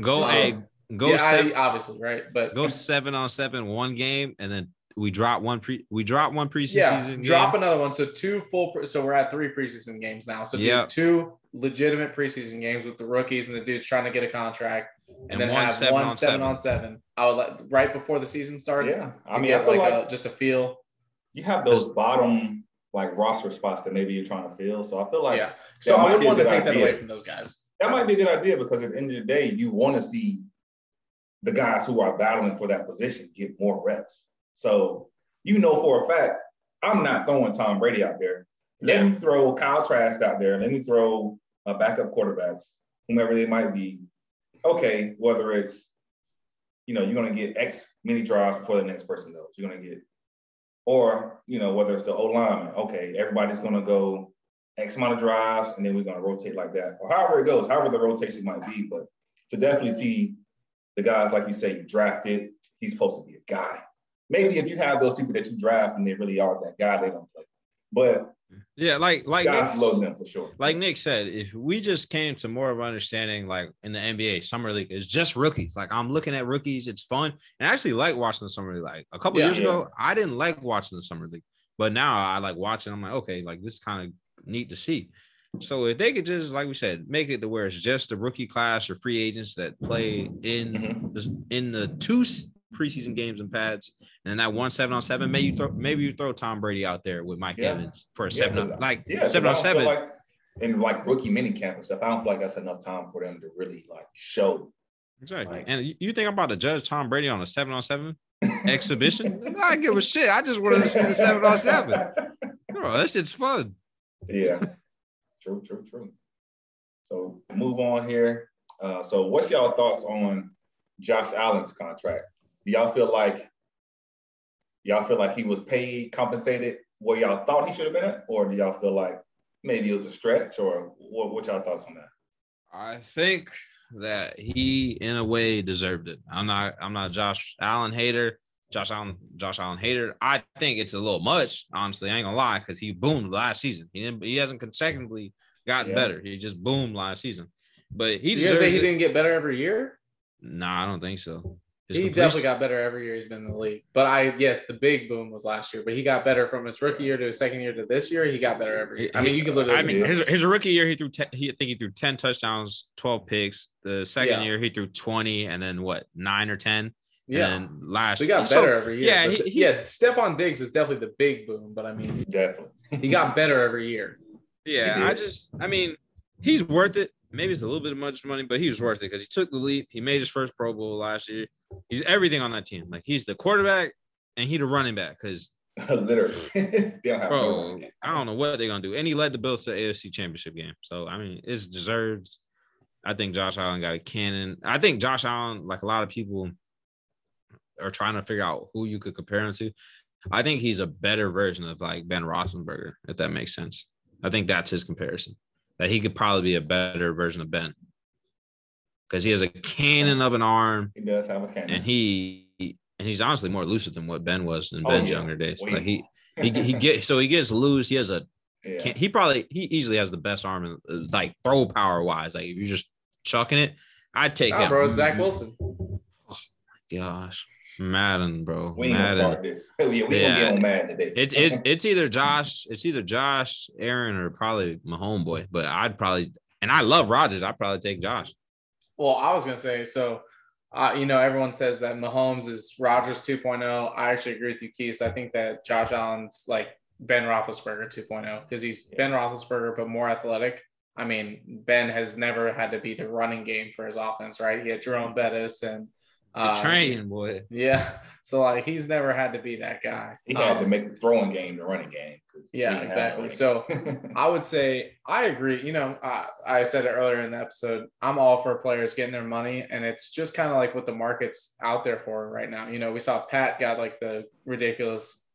Go No. hey, go yeah, seven, I, obviously, right? But go seven on seven one game, and then we drop one pre we drop one preseason yeah, game. drop another one. So two full. Pre- so we're at three preseason games now. So do Yep. two legitimate preseason games with the rookies and the dudes trying to get a contract, and, And then one have seven one on seven seven. on seven. I would like right before the season starts. yeah, I mean, I feel like, like a, just a feel. you have those bottom like roster spots that maybe you're trying to fill. So I feel like yeah. So I would want to good take that away from those guys. that might be a good idea because at the end of the day, you want to see the guys who are battling for that position get more reps. So you know for a fact, I'm not throwing Tom Brady out there. Let Yeah. me throw Kyle Trask out there. Let me throw a backup quarterbacks, whomever they might be. Okay, whether it's you know you're gonna get X many drives before the next person goes. You're gonna get, or you know whether it's the O lineman. Okay, everybody's gonna go X amount of drives, and then we're gonna rotate like that, or however it goes, however the rotation might be. But to definitely see the guys, like you say, you drafted, he's supposed to be a guy. Maybe if you have those people that you draft and they really are that guy, they don't play. But Yeah, like like guys Nick, them for sure. like Nick said, if we just came to more of an understanding, like in the NBA, summer league is just rookies. Like I'm looking at rookies, it's fun, and I actually like watching the summer league. Like a couple Yeah. years ago, I didn't like watching the summer league, but now I like watching. I'm like, okay, like this kind of neat to see. So if they could just, like we said, make it to where it's just the rookie class or free agents that play in Mhm. the, in the two preseason games and pads, and then that one seven on seven, maybe you throw maybe you throw Tom Brady out there with Mike Yeah. Evans for a Yeah, seven on like Yeah, seven on seven. Like, in like rookie mini camp and stuff, I don't feel like that's enough time for them to really like show. Exactly. Like- and you- think I'm about to judge Tom Brady on a seven on seven exhibition? I give a shit. I just wanted to see the seven on seven. Bro, that shit's fun. yeah, true, true, true. So move on here. Uh, so what's y'all thoughts on Josh Allen's contract? Do y'all feel like y'all feel like he was paid, compensated where y'all thought he should have been at, or do y'all feel like maybe it was a stretch, or what? What y'all thoughts on that? I think that he, in a way, deserved it. I'm not. I'm not a Josh Allen hater. Josh Allen. Josh Allen hater. I think it's a little much. Honestly, I ain't gonna lie, because he boomed last season. He didn't. He hasn't consecutively gotten Yeah. better. He just boomed last season. But he You gonna say he it. didn't get better every year? Nah, I don't think so. His he completion- definitely got better every year he's been in the league. But I yes, the big boom was last year. But he got better from his rookie year to his second year to this year. He got better every year. I mean, you can literally. I mean, his, his rookie year, he threw. 10, he I think he threw ten touchdowns, twelve picks. The second Yeah. year, he threw twenty, and then what, nine or ten? yeah. And then last, So he got so- better every year. yeah, he- th- he- yeah. Stefon Diggs is definitely the big boom, but I mean, Definitely. he got better every year. Yeah, I just, I mean, he's worth it. Maybe it's a little bit of much money, but he was worth it because he took the leap. He made his first Pro Bowl last year. He's everything on that team. Like he's the quarterback and he the running back. Because Literally. they don't have no bro. I don't know what they're gonna do. And he led the Bills to the AFC Championship game. So I mean, it's deserved. I think Josh Allen got a cannon. I think Josh Allen, like a lot of people, are trying to figure out who you could compare him to. I think he's a better version of like Ben Roethlisberger, if that makes sense. I think that's his comparison. That he could probably be a better version of Ben because he has a cannon of an arm, He does have a cannon. and he and he's honestly more elusive than what Ben was in Oh, Ben's yeah. younger days. Like he he he get so he gets loose. He has a yeah. he probably he easily has the best arm in, like throw power wise. Like if you're just chucking it, I'd take Nah, him. bro, Zach Wilson. Oh my Gosh, Madden, bro, we ain't gonna start this. yeah, we gonna get on Madden today. It's it, it's either Josh, it's either Josh, Aaron, or probably my homeboy. But I'd probably and I love Rodgers. I'd probably take Josh. Well, I was gonna say so. Uh, you know, everyone says that Mahomes is Rodgers 2.0. I actually agree with you, Keith. I think that Josh Allen's like Ben Roethlisberger 2.0 because he's Ben Roethlisberger but more athletic. I mean, Ben has never had to be the running game for his offense, right? He had Jerome Bettis and The train, boy. Yeah, so like he's never had to be that guy. he had to Um, make the throwing game the running game. Yeah, exactly. So I would say I agree. You know, I, I said it earlier in the episode. I'm all for players getting their money, and it's just kind of like what the market's out there for right now. You know, we saw Pat got like the ridiculous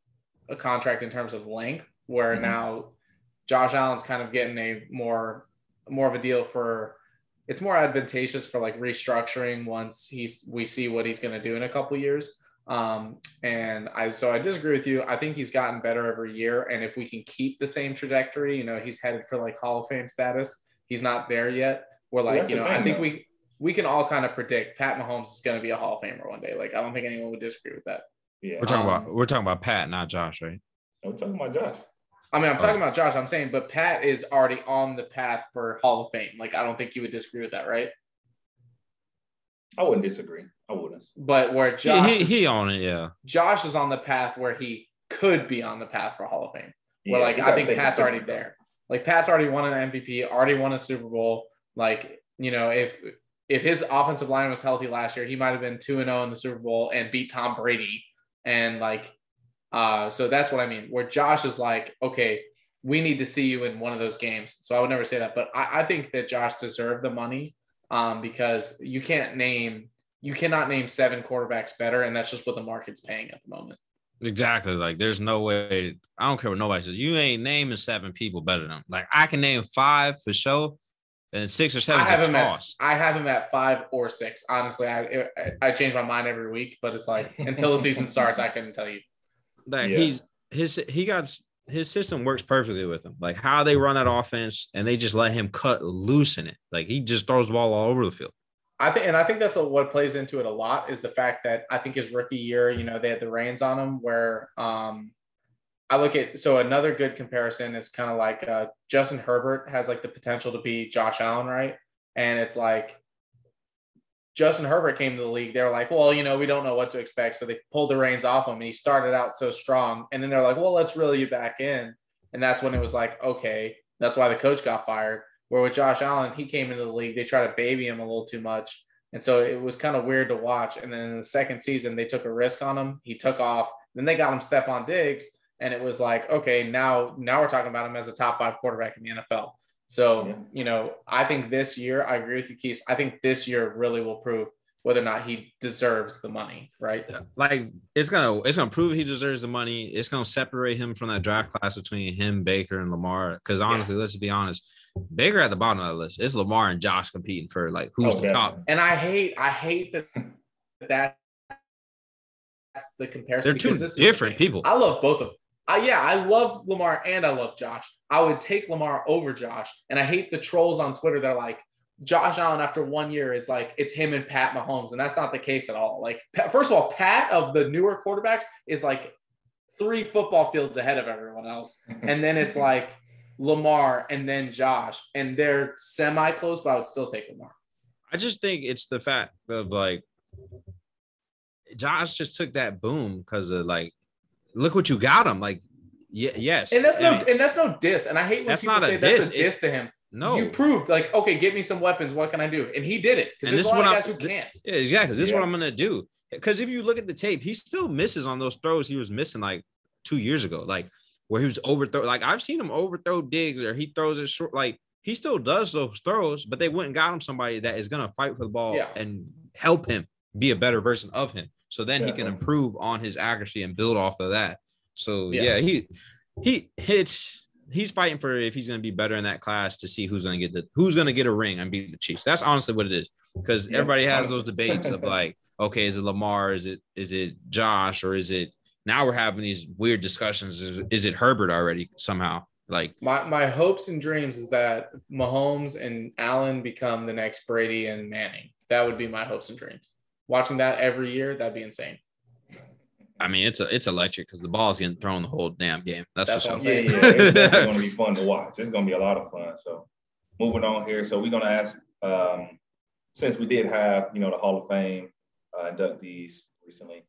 a contract in terms of length, where Mhm. now Josh Allen's kind of getting a more more of a deal for it's more advantageous for like restructuring once he's we see what he's going to do in a couple years. Um, and I so I disagree with you. I think he's gotten better every year, and if we can keep the same trajectory, you know, he's headed for like Hall of Fame status. He's not there yet. We're so like, you know, I think though. we we can all kind of predict Pat Mahomes is going to be a Hall of Famer one day. Like, I don't think anyone would disagree with that. Yeah, we're talking um, about we're talking about Pat, not Josh, right? we're talking about Josh. I mean, I'm talking about Josh. I'm saying, but Pat is already on the path for Hall of Fame. Like, I don't think you would disagree with that, right? I wouldn't disagree. I wouldn't. But where Josh, he, he, he on it, yeah. Josh is on the path where he could be on the path for Hall of Fame. Where yeah, like I think Pat's already there. Like Pat's already won an MVP, already won a Super Bowl. Like you know, if if his offensive line was healthy last year, he might have been two and zero oh in the Super Bowl and beat Tom Brady. And like uh, so that's what I mean. Where Josh is like, okay, we need to see you in one of those games. So I would never say that, but I, I think that Josh deserved the money um, because you can't name, you cannot name seven quarterbacks better, and that's just what the market's paying at the moment. Exactly. Like, there's no way. I don't care what nobody says. You ain't naming seven people better than. Them. Like, I can name five for sure, and six or seven. I have him toss. at I have him at five or six. Honestly, I I change my mind every week, but it's like until the season starts, I couldn't tell you that yeah. he's his he got his system works perfectly with him. Like how they run that offense and they just let him cut loose in it. Like he just throws the ball all over the field. I think, and I think that's what plays into it a lot is the fact that I think his rookie year, you know, they had the reins on him where um, I look at, so another good comparison is kind of like uh, Justin Herbert has like the potential to be Josh Allen, right? And it's like Justin Herbert came to the league, they were like, well, you know, we don't know what to expect. So they pulled the reins off him and he started out so strong. And then they're like, well, let's reel you back in. And that's when it was like, okay, that's why the coach got fired. Where with Josh Allen, he came into the league, they tried to baby him a little too much. And so it was kind of weird to watch. And then in the second season, they took a risk on him. He took off. Then they got him Stefon Diggs. And it was like, okay, now now we're talking about him as a top five quarterback in the NFL. So, yeah. you know, I think this year, I agree with you, Keith. I think this year really will prove whether or not he deserves the money, right? Like it's gonna it's gonna prove he deserves the money. It's gonna separate him from that draft class between him, Baker, and Lamar. Because honestly, yeah. let's be honest, Baker at the bottom of the list. It's Lamar and Josh competing for like who's oh, the top. And I hate I hate that that that's the comparison. They're two different people. I love both of them. I, yeah, I love Lamar and I love Josh. I would take Lamar over Josh. And I hate the trolls on Twitter that are like, Josh Allen after one year is like it's him and Pat Mahomes, and that's not the case at all. Like, first of all, Pat of the newer quarterbacks is like three football fields ahead of everyone else, and then it's like Lamar and then Josh, and they're semi close, but I would still take Lamar. I just think it's the fact of like Josh just took that boom because of like look what you got him. Like, yeah, yes. And that's no, and that's no diss. And I hate when that's people say that's a diss it, to him. No, you proved like, okay, give me some weapons. What can I do? And he did it. And this is what guys I'm, who can't. Yeah, exactly. This yeah. is what I'm gonna do. Because if you look at the tape, he still misses on those throws he was missing like two years ago, like where he was overthrow. Like I've seen him overthrow Diggs or he throws it short. Like he still does those throws, but they went and got him somebody that is gonna fight for the ball yeah. and help him be a better version of him. So then yeah. he can improve on his accuracy and build off of that. So yeah, yeah he he hits he's fighting for if he's going to be better in that class to see who's going to get the who's going to get a ring and beat the Chiefs. That's honestly what it is because yeah, everybody has those debates of like, okay, is it Lamar? Is it is it Josh? Or is it now we're having these weird discussions? Is, is it Herbert already somehow? Like my my hopes and dreams is that Mahomes and Allen become the next Brady and Manning. That would be my hopes and dreams. Watching that every year, that'd be insane. I mean, it's a it's electric because the ball's getting thrown the whole damn game. That's, That's what I'm saying. Yeah, yeah, it's going to be fun to watch. It's going to be a lot of fun. So, moving on here. So we're going to ask, um, since we did have you know the Hall of Fame uh, inductees recently.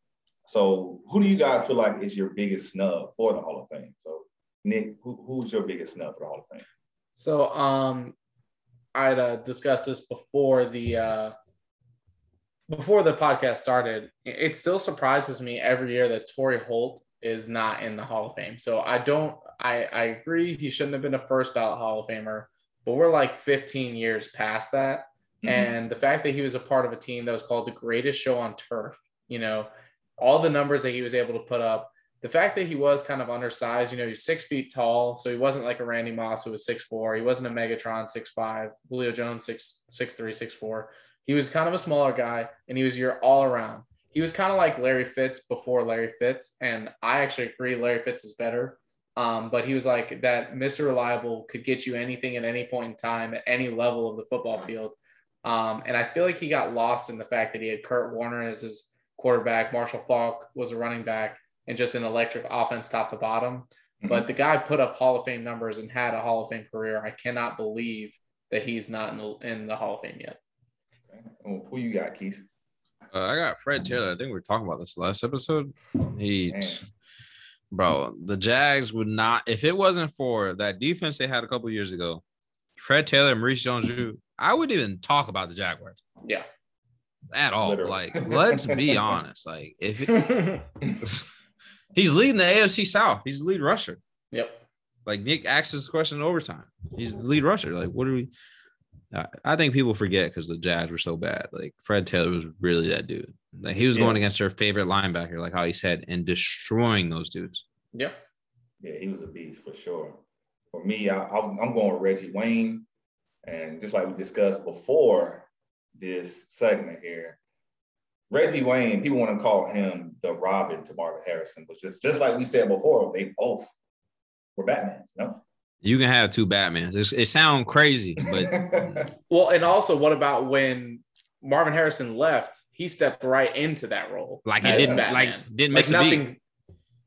So, who do you guys feel like is your biggest snub for the Hall of Fame? So, Nick, who, who's your biggest snub for the Hall of Fame? So, um, I'd uh, discussed this before the uh, before the podcast started, it still surprises me every year that Torry Holt is not in the Hall of Fame. So I don't, I, I agree he shouldn't have been a first ballot Hall of Famer, but we're like 15 years past that. Mm-hmm. And the fact that he was a part of a team that was called the greatest show on turf, you know, all the numbers that he was able to put up, the fact that he was kind of undersized, you know, he's six feet tall, so he wasn't like a Randy Moss who was six four. He wasn't a Megatron six five. Julio Jones six six three six four. He was kind of a smaller guy, and he was your all around. He was kind of like Larry Fitz before Larry Fitz, and I actually agree Larry Fitz is better. Um, but he was like that Mr. Reliable could get you anything at any point in time at any level of the football field. Um, and I feel like he got lost in the fact that he had Kurt Warner as his quarterback, Marshall Faulk was a running back, and just an electric offense top to bottom. Mm-hmm. But the guy put up Hall of Fame numbers and had a Hall of Fame career. I cannot believe that he's not in the, in the Hall of Fame yet. Who you got, Keith? Uh, I got Fred Taylor. I think we were talking about this last episode. He, bro, the Jags would not if it wasn't for that defense they had a couple years ago. Fred Taylor, Maurice Jones-Drew, I wouldn't even talk about the Jaguars. Yeah, at all. Literally. Like, let's be honest. Like, if it, he's leading the AFC South, he's the lead rusher. Yep. Like Nick asked this question in overtime. He's the lead rusher. Like, what are we? I think people forget because the Jags were so bad. Like Fred Taylor was really that dude. Like he was yeah. going against their favorite linebacker, like how he said, and destroying those dudes. Yeah. Yeah, he was a beast for sure. For me, I, am going with Reggie Wayne, and just like we discussed before this segment here, Reggie Wayne, people want to call him the Robin to Marvin Harrison, which is just like we said before, they both were Batmans, no? You can have two Batmans. It's, it sounds crazy, but well, and also, what about when Marvin Harrison left? He stepped right into that role, like he didn't Batman. like didn't miss like nothing. Beat.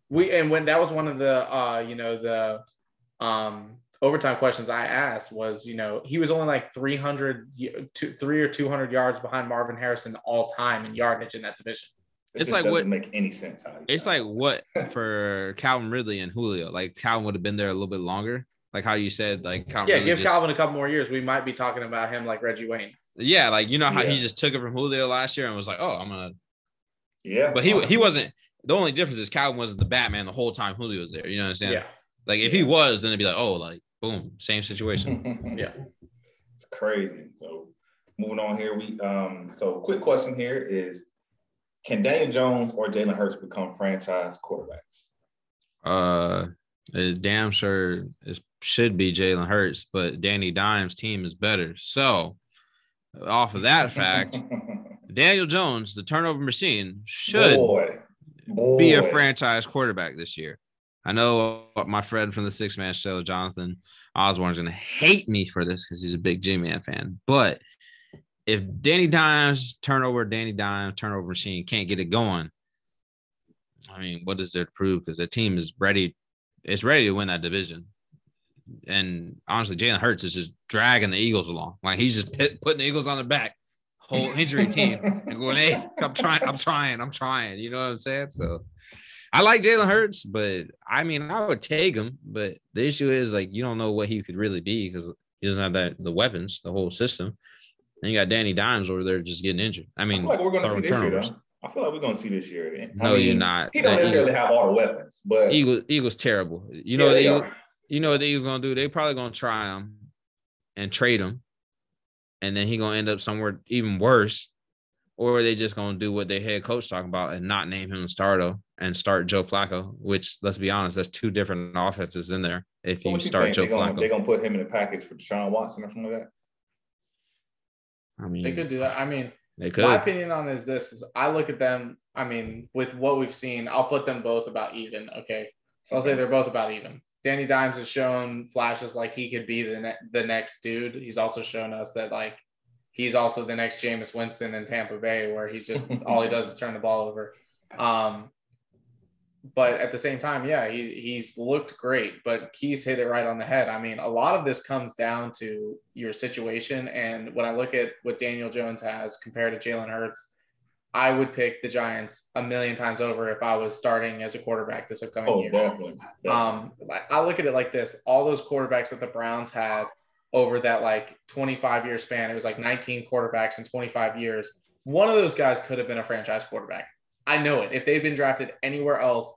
We and when that was one of the uh, you know the um overtime questions I asked was, you know, he was only like 300, two, three or 200 yards behind Marvin Harrison all time in yardage in that division. It it's like what didn't make any sense. It's like what for Calvin Ridley and Julio. Like Calvin would have been there a little bit longer. Like how you said, like Calvin yeah, give just, Calvin a couple more years. We might be talking about him like Reggie Wayne. Yeah, like you know how yeah. he just took it from Julio last year and was like, oh, I'm gonna. Yeah, but he he wasn't. The only difference is Calvin wasn't the Batman the whole time Julio was there. You know what I'm saying? Yeah. Like if yeah. he was, then it'd be like, oh, like boom, same situation. yeah. It's crazy. So moving on here, we um so quick question here is can Daniel Jones or Jalen Hurts become franchise quarterbacks? Uh damn sure it should be Jalen Hurts, but Danny Dimes' team is better. So off of that fact, Daniel Jones, the turnover machine, should Boy. Boy. be a franchise quarterback this year. I know my friend from the Six Man Show, Jonathan Osborne, is going to hate me for this because he's a big J Man fan. But if Danny Dimes turnover, Danny Dimes turnover machine can't get it going, I mean, what is there to prove? Because the team is ready, it's ready to win that division. And honestly, Jalen Hurts is just dragging the Eagles along. Like he's just putting the Eagles on the back, whole injury team, and going, "Hey, I'm trying, I'm trying, I'm trying." You know what I'm saying? So I like Jalen Hurts, but I mean, I would take him. But the issue is like you don't know what he could really be because he doesn't have that the weapons, the whole system. And you got Danny Dimes over there just getting injured. I mean, I like we're going to see this year. Though. I feel like we're going to see this year. I no, mean, you're not. He don't necessarily Eagles, have all the weapons, but Eagles, Eagles terrible. You know yeah, they Eagles, you know what the Eagles going to do? They probably going to try him and trade him, and then he going to end up somewhere even worse or are they just going to do what their head coach talking about and not name him a starter and start Joe Flacco? Which, let's be honest, that's two different offenses in there. If you, you start think? Joe they're Flacco, they're going to put him in a package for Deshaun Watson or something like that. I mean, they could do that. I mean, they could. My opinion on is this: is I look at them. I mean, with what we've seen, I'll put them both about even. Okay, so I'll say they're both about even. Danny Dimes has shown flashes like he could be the ne- the next dude. He's also shown us that like he's also the next Jameis Winston in Tampa Bay, where he's just all he does is turn the ball over. Um, but at the same time, yeah, he, he's looked great, but Keys hit it right on the head. I mean, a lot of this comes down to your situation. And when I look at what Daniel Jones has compared to Jalen Hurts, I would pick the Giants a million times over if I was starting as a quarterback this upcoming oh, year. Definitely, definitely. Um, I look at it like this: all those quarterbacks that the Browns had over that like 25 year span. It was like 19 quarterbacks in 25 years. One of those guys could have been a franchise quarterback. I know it. If they'd been drafted anywhere else,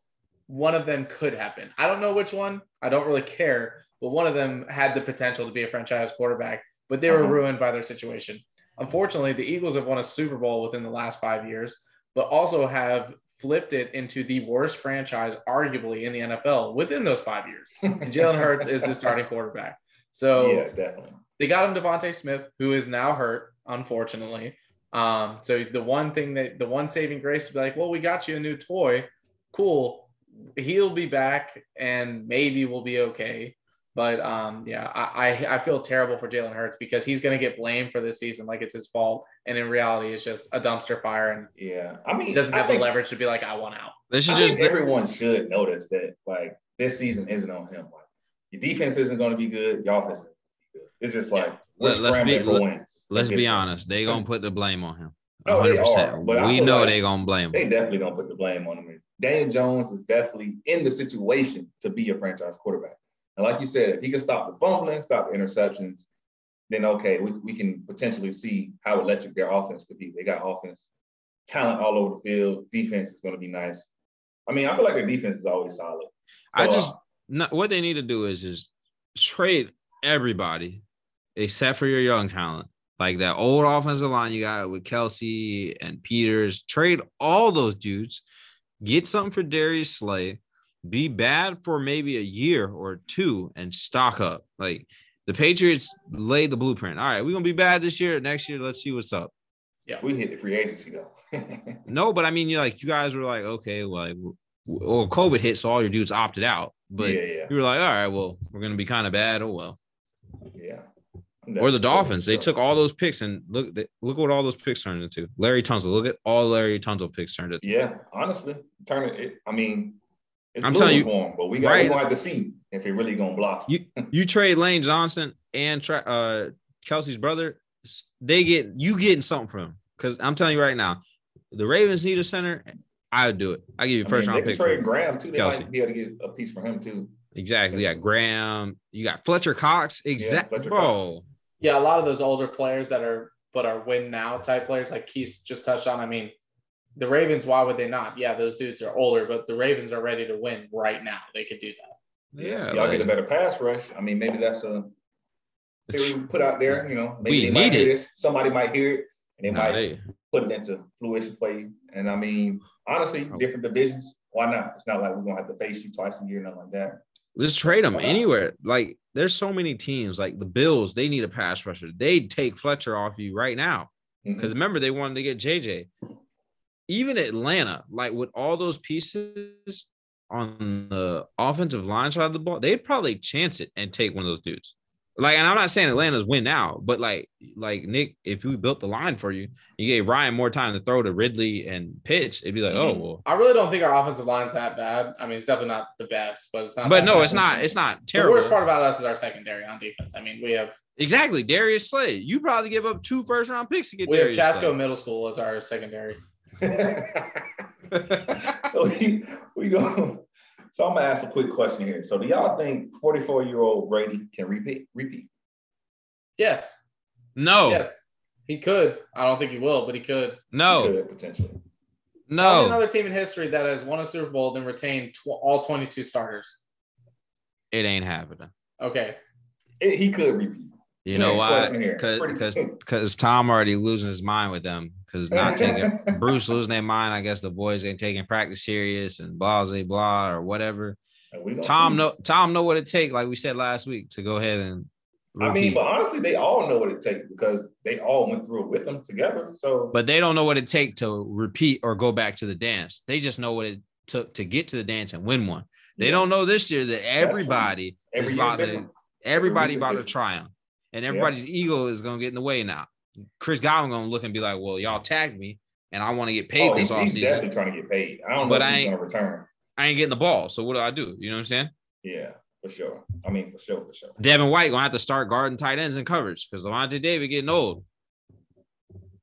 one of them could have been. I don't know which one. I don't really care, but one of them had the potential to be a franchise quarterback, but they were uh-huh. ruined by their situation. Unfortunately, the Eagles have won a Super Bowl within the last five years, but also have flipped it into the worst franchise, arguably in the NFL within those five years. And Jalen Hurts is the starting quarterback. So yeah, definitely. They got him DeVonta Smith, who is now hurt, unfortunately. Um, so the one thing that the one saving grace to be like, well, we got you a new toy, cool. He'll be back, and maybe we'll be okay. But um, yeah, I, I, I feel terrible for Jalen Hurts because he's going to get blamed for this season like it's his fault, and in reality, it's just a dumpster fire. And yeah, I mean, he doesn't have think, the leverage to be like, I want out. This should just everyone should notice that like this season isn't on him. Like your defense isn't going to be good, your offense isn't good. It's just like yeah. We're let's be, wins. Let's be honest, They're gonna put the blame on him. No, they are, but we know like they gonna blame him. They definitely going to put the blame on him. Daniel Jones is definitely in the situation to be a franchise quarterback. And like you said, if he can stop the fumbling, stop the interceptions, then okay, we, we can potentially see how electric their offense could be. They got offense talent all over the field. Defense is going to be nice. I mean, I feel like their defense is always solid. So, I just uh, not, what they need to do is is trade everybody except for your young talent. Like that old offensive line you got with Kelce and Peters. Trade all those dudes. Get something for Darius Slay be bad for maybe a year or two and stock up. Like the Patriots laid the blueprint. All right, we're gonna be bad this year. Next year, let's see what's up. Yeah, we hit the free agency though. no, but I mean, you like you guys were like, okay, well, like, well, COVID hit, so all your dudes opted out. But yeah, yeah. you were like, all right, well, we're gonna be kind of bad. Oh well. Yeah. Or the Dolphins, they took all those picks and look, they, look what all those picks turned into. Larry Tunsil, look at all Larry Tunsil picks turned into. Yeah, honestly, turn it. I mean, it's I'm telling you, him, but we got right. to have to see if he really gonna block. You you trade Lane Johnson and tra- uh, Kelce's brother, they get you getting something from him. Because I'm telling you right now, the Ravens need a center. I would do it. I give you first I mean, round pick. They trade Graham too. They Kelce. might be able to get a piece for him too. Exactly. Yeah, Graham. You got Fletcher Cox. Exactly, yeah, bro. Cox. Yeah, a lot of those older players that are but are win now type players, like Keith just touched on. I mean, the Ravens, why would they not? Yeah, those dudes are older, but the Ravens are ready to win right now. They could do that. Yeah, y'all like, get a better pass rush. I mean, maybe that's a theory we put out there. You know, maybe we they might hear it. this. Somebody might hear it, and they no, might they... put it into fruition for you. And I mean, honestly, oh. different divisions. Why not? It's not like we're gonna have to face you twice a year, or nothing like that. Let's trade them anywhere. Like, there's so many teams. Like the Bills, they need a pass rusher. They'd take Fletcher off you right now. Because mm-hmm. remember, they wanted to get JJ even Atlanta, like with all those pieces on the offensive line side of the ball, they'd probably chance it and take one of those dudes. Like, and I'm not saying Atlanta's win now, but like, like Nick, if we built the line for you, you gave Ryan more time to throw to Ridley and Pitts, it'd be like, oh mm-hmm. well. I really don't think our offensive line's that bad. I mean, it's definitely not the best, but it's not. But no, bad. it's not. It's not terrible. The worst part about us is our secondary on defense. I mean, we have exactly Darius Slay. You probably give up two first round picks to get. We Darius have Chasco Slay. Middle School as our secondary. so we, we go. So I'm gonna ask a quick question here. So do y'all think 44 year old Brady can repeat? Repeat? Yes. No. Yes. He could. I don't think he will, but he could. No. He could, potentially. No. another team in history that has won a Super Bowl then retained tw- all 22 starters. It ain't happening. Okay. It, he could repeat. You know why? Because because Tom already losing his mind with them. Because not taking Bruce losing their mind. I guess the boys ain't taking practice serious and blah blah blah or whatever. Tom see. know Tom know what it take. Like we said last week to go ahead and. Repeat. I mean, but honestly, they all know what it takes because they all went through it with them together. So, but they don't know what it take to repeat or go back to the dance. They just know what it took to get to the dance and win one. They yeah. don't know this year that everybody Every is about to everybody about to triumph and everybody's yep. ego is gonna get in the way now. Chris Godwin gonna look and be like, "Well, y'all tagged me, and I want to get paid oh, this he's, he's definitely trying to get paid. I don't know but I ain't, gonna return. I ain't getting the ball, so what do I do? You know what I'm saying? Yeah, for sure. I mean, for sure, for sure. Devin White gonna have to start guarding tight ends and coverage because Lavonte David getting old.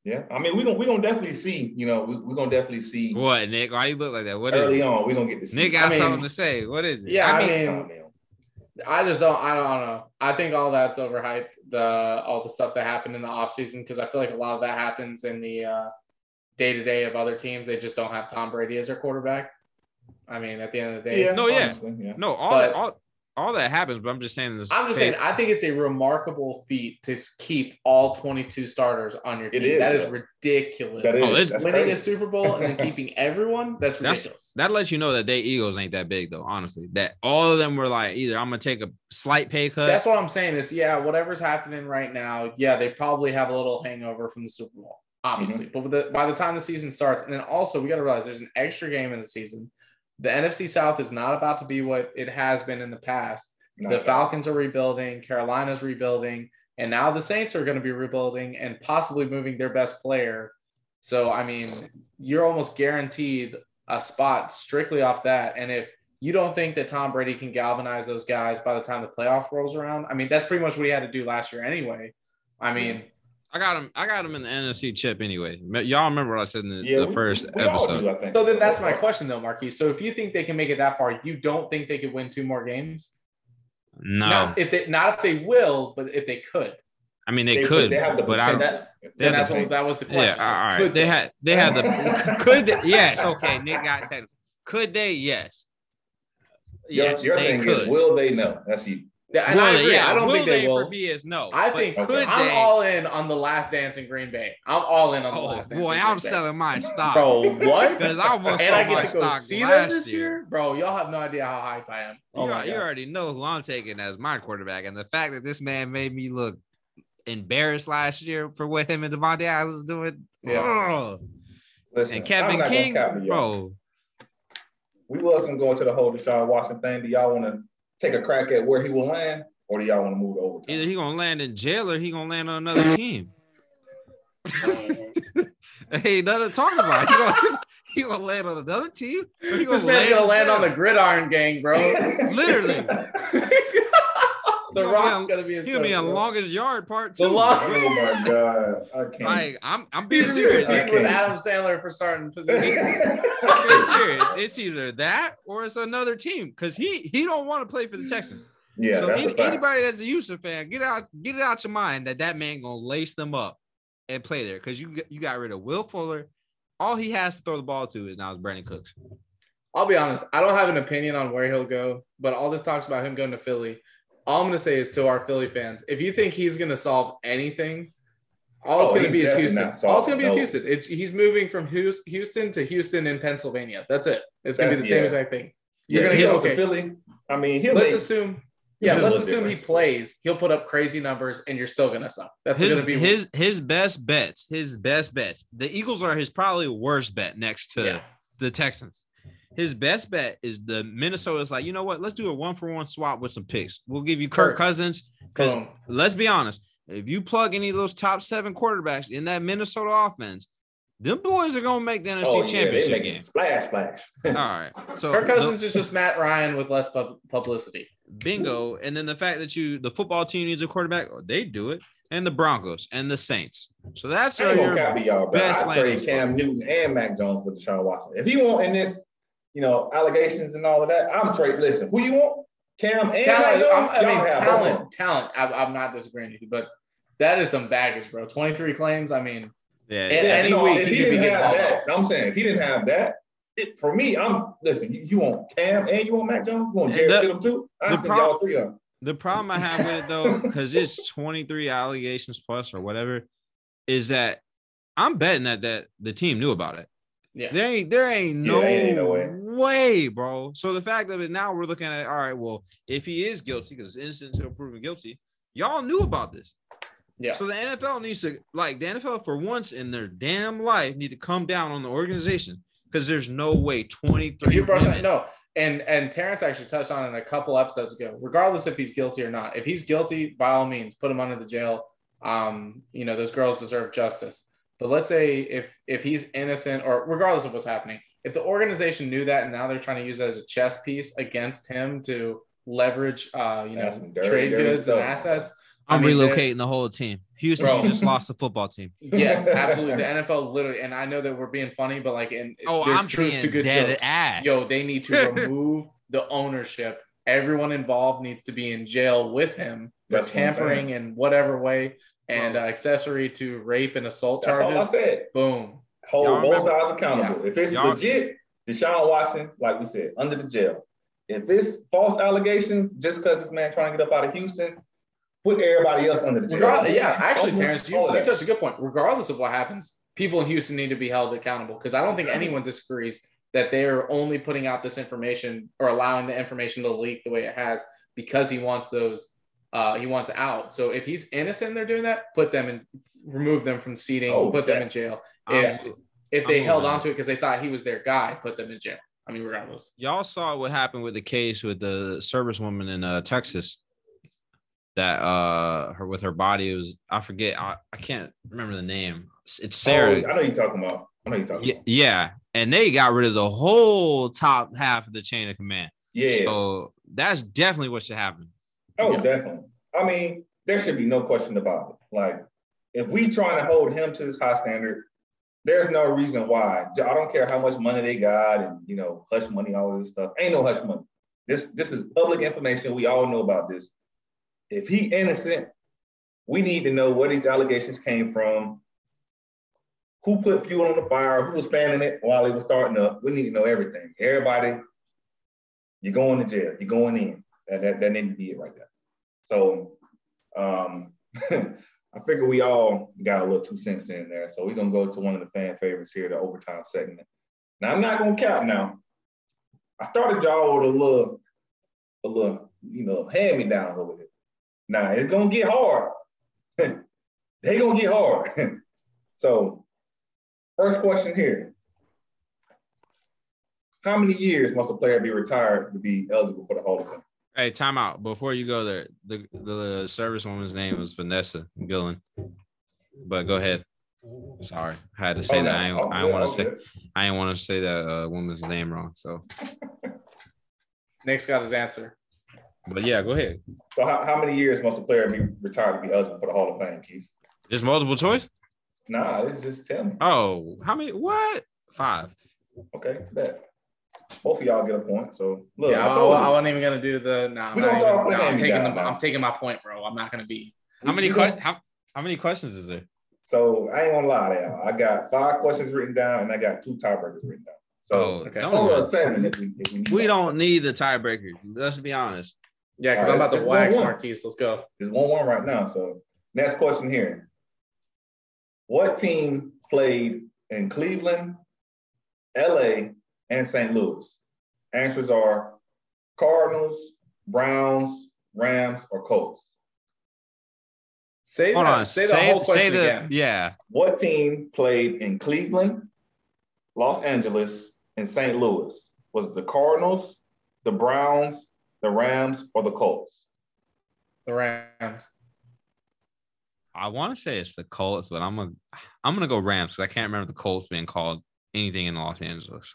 Yeah, I mean, we're gonna we gonna definitely see. You know, we, are gonna definitely see. What Nick? Why you look like that? What early on? We're gonna get to see. Nick got I mean, something to say. What is it? Yeah, I mean, I mean I just don't. I don't know. I think all that's overhyped. The all the stuff that happened in the offseason because I feel like a lot of that happens in the uh day to day of other teams. They just don't have Tom Brady as their quarterback. I mean, at the end of the day, yeah, no, yeah, yeah. no, all, but, all all that happens, but I'm just saying this. I'm just saying, I think it's a remarkable feat to keep all 22 starters on your team. Is, that is ridiculous. That is, oh, winning crazy. a Super Bowl and then keeping everyone, that's ridiculous. That's, that lets you know that they Eagles ain't that big, though, honestly. That all of them were like, either I'm going to take a slight pay cut. That's what I'm saying is, yeah, whatever's happening right now, yeah, they probably have a little hangover from the Super Bowl, obviously. Mm-hmm. But the, by the time the season starts, and then also we got to realize there's an extra game in the season. The NFC South is not about to be what it has been in the past the Falcons are rebuilding, Carolina's rebuilding, and now the Saints are going to be rebuilding and possibly moving their best player. So, I mean, you're almost guaranteed a spot strictly off that. And if you don't think that Tom Brady can galvanize those guys by the time the playoff rolls around, I mean, that's pretty much what he had to do last year anyway. I mean, I got him. I got him in the NFC chip anyway. Y'all remember what I said in the, yeah, the first we, we episode. Do, so then that's my question though, Marquis. So if you think they can make it that far, you don't think they could win two more games? No. Not if they not if they will, but if they could. I mean, they, they could, they have the but I. That, that's what that was the question. Yeah, all right. Could they, they had they had the could they, yes okay. Nick got said could they yes. Yes, your, your thing could. is will they know? That's you. Yeah, and will I agree. Yeah, I don't will think they, they will. For me is no. I think could I'm all in on the last dance in Green Bay. I'm all in on the oh, last dance. Boy, I'm selling my stock, bro. What? Because I almost and I get to go see them this year. year. bro. Y'all have no idea how hype I am. Oh you, you already know who I'm taking as my quarterback, and the fact that this man made me look embarrassed last year for what him and Davante Adams was doing. Yeah. Oh. Listen, and Kevin King, bro. We wasn't going to the whole Deshaun Watson thing. Do y'all want to take a crack at where he will land? or do y'all want to move over? Either he gonna land in jail or he gonna land on another team. hey, nothing to talk about. He gonna, he gonna land on another team. He gonna this man's gonna land on the gridiron gang, bro. Literally. The Rock's gonna be his. He'll be on longest yard part too. The long- oh my god, I can't. Like I'm, I'm being serious. with Adam Sandler for starting position. I'm being serious. It's either that or it's another team because he he don't want to play for the Texans. Yeah. So any, anybody that's a Houston fan, get out, get it out your mind that that man gonna lace them up and play there because you you got rid of Will Fuller. All he has to throw the ball to is now is Brandin Cooks. I'll be honest. I don't have an opinion on where he'll go, but all this talks about him going to Philly. All I'm going to say is to our Philly fans: if you think he's going to solve anything, all it's oh, going to be is Houston. All it's going to be no. is Houston. It's, he's moving from Houston to Houston in Pennsylvania. That's it. It's going to be the same yeah. exact thing. You're yeah, going to go okay. Philly. I mean, he'll let's assume yeah, let's assume he plays. He'll put up crazy numbers, and you're still gonna suck. That's his, gonna be his his best bets. His best bets. The Eagles are his probably worst bet next to yeah. the Texans. His best bet is the Minnesota's like, you know what? Let's do a one for one swap with some picks. We'll give you Kirk, Kirk. Cousins because let's be honest, if you plug any of those top seven quarterbacks in that Minnesota offense, them boys are gonna make the NFC oh, Championship yeah, game. Splash, splash. All right. So Kirk Cousins the, is just Matt Ryan with less pub- publicity. Bingo. And then the fact that you the football team needs a quarterback, oh, they do it. And the Broncos and the Saints. So that's I copy y'all, best I trade Cam Newton and Mac Jones for Deshaun Watson. If he want in this, you know, allegations and all of that, I'm trade. Listen, who you want? Cam and talent, Jones, I mean, talent, talent. I, I'm not disagreeing with you, but that is some baggage, bro. 23 claims. I mean, yeah, yeah. any no, week if he, he didn't have that, I'm saying if he didn't have that, it, for me, I'm listen. You, you, want Cam and you want Mac Jones. You want Jarrett Stidham too. I the y'all three of The problem I have with it though, because it's 23 allegations plus or whatever, is that I'm betting that that the team knew about it. Yeah. There ain't there ain't no, yeah, ain't no way. Way. bro. So the fact of it now we're looking at all right, well, if he is guilty, because it's innocent until proven guilty, y'all knew about this. Yeah. So the NFL needs to like the NFL for once in their damn life need to come down on the organization because there's no way 23. You no, and and Terrence actually touched on it a couple episodes ago. Regardless if he's guilty or not, if he's guilty, by all means, put him under the jail. Um, you know, those girls deserve justice. But let's say if if he's innocent, or regardless of what's happening, if the organization knew that and now they're trying to use it as a chess piece against him to leverage, uh, you know, dirty, trade dirty goods stuff. and assets, I'm I mean, relocating the whole team. Houston bro, just lost the football team. Yes, absolutely. The NFL literally, and I know that we're being funny, but like, in oh, I'm truth to good dead jokes. ass. Yo, they need to remove the ownership. Everyone involved needs to be in jail with him for That's tampering what in whatever way and uh, accessory to rape and assault That's charges. All I said. Boom. Hold both sides accountable. Yeah. If it's Y'all legit, Deshaun Watson, like we said, under the jail. if it's false allegations, just because this man trying to get up out of Houston, put everybody else under the jail. Regardless, yeah, actually, Terrence, you, you touched a good point. Regardless of what happens, people in Houston need to be held accountable because I don't think anyone disagrees that they're only putting out this information or allowing the information to leak the way it has because he wants those. Uh, he wants out. So if he's innocent, they're doing that. Put them in, remove them from seating. Oh, put them in definitely. Jail. I'm- If if they I'm held on to it because they thought he was their guy, put them in jail. I mean, regardless. y'all saw what happened with the case with the servicewoman in uh, Texas that uh her with her body it was I forget I, I can't remember the name. It's, it's Sarah. Oh, I know you're talking about. I know you're talking yeah, about. yeah, and they got rid of the whole top half of the chain of command. Yeah. So that's definitely what should happen. oh, yeah. definitely. I mean, there should be no question about it. Like, if we trying to hold him to this high standard, there's no reason why. I don't care how much money they got and you know, hush money, all of this stuff. Ain't no hush money. This this is public information. We all know about this. If he innocent, we need to know where these allegations came from. Who put fuel on the fire? Who was fanning it while it was starting up? We need to know everything. Everybody, you're going to jail. You're going in. That that, that need to be it right there. So um, I figure we all got a little two cents in there. So we're gonna go to one of the fan favorites here, the overtime segment. Now I'm not gonna cap now. I started y'all with a little, a little, you know, hand me downs over here. Now it's gonna get hard. they gonna get hard. so first question here. How many years must a player be retired to be eligible for the Hall of Fame? Hey, time out. Before you go there, the the servicewoman's name was Vanessa Guillen. But go ahead. Sorry, I had to say Oh, that. no. I ain't, I ain't want to say okay. I ain't want to say that uh, woman's name wrong. So, Nick's got his answer. but yeah, go ahead. So how, how many years must a player be retired to be eligible for the Hall of Fame, Keith? Just multiple choice. Nah, it's just tell me. Oh, how many? What? Five. Okay, bet. Both of y'all get a point. So look, yeah, I I, told I, you. wasn't even gonna do the. No, I'm, We gonna even, start no, playing I'm taking down the, now. I'm taking my point, bro. I'm not gonna be. How many questions? How, how many questions is there? So I ain't gonna lie to y'all. I got five questions written down and I got two tiebreakers written down. So Oh, okay. don't total of seven if we, if we need We don't need the tiebreaker. Let's be honest. Yeah, because All I'm about to wax 1-1. Marquise. Let's go. It's one one right now. So next question here. What team played in Cleveland, LA, and St. Louis? Answers are Cardinals, Browns, Rams, or Colts. Say Hold that. on. Say, Say, the whole say question the again. yeah. What team played in Cleveland, Los Angeles, and St. Louis? Was it the Cardinals, the Browns, the Rams, or the Colts? The Rams. I want to say it's the Colts, but I'm gonna I'm gonna go Rams because I can't remember the Colts being called anything in Los Angeles.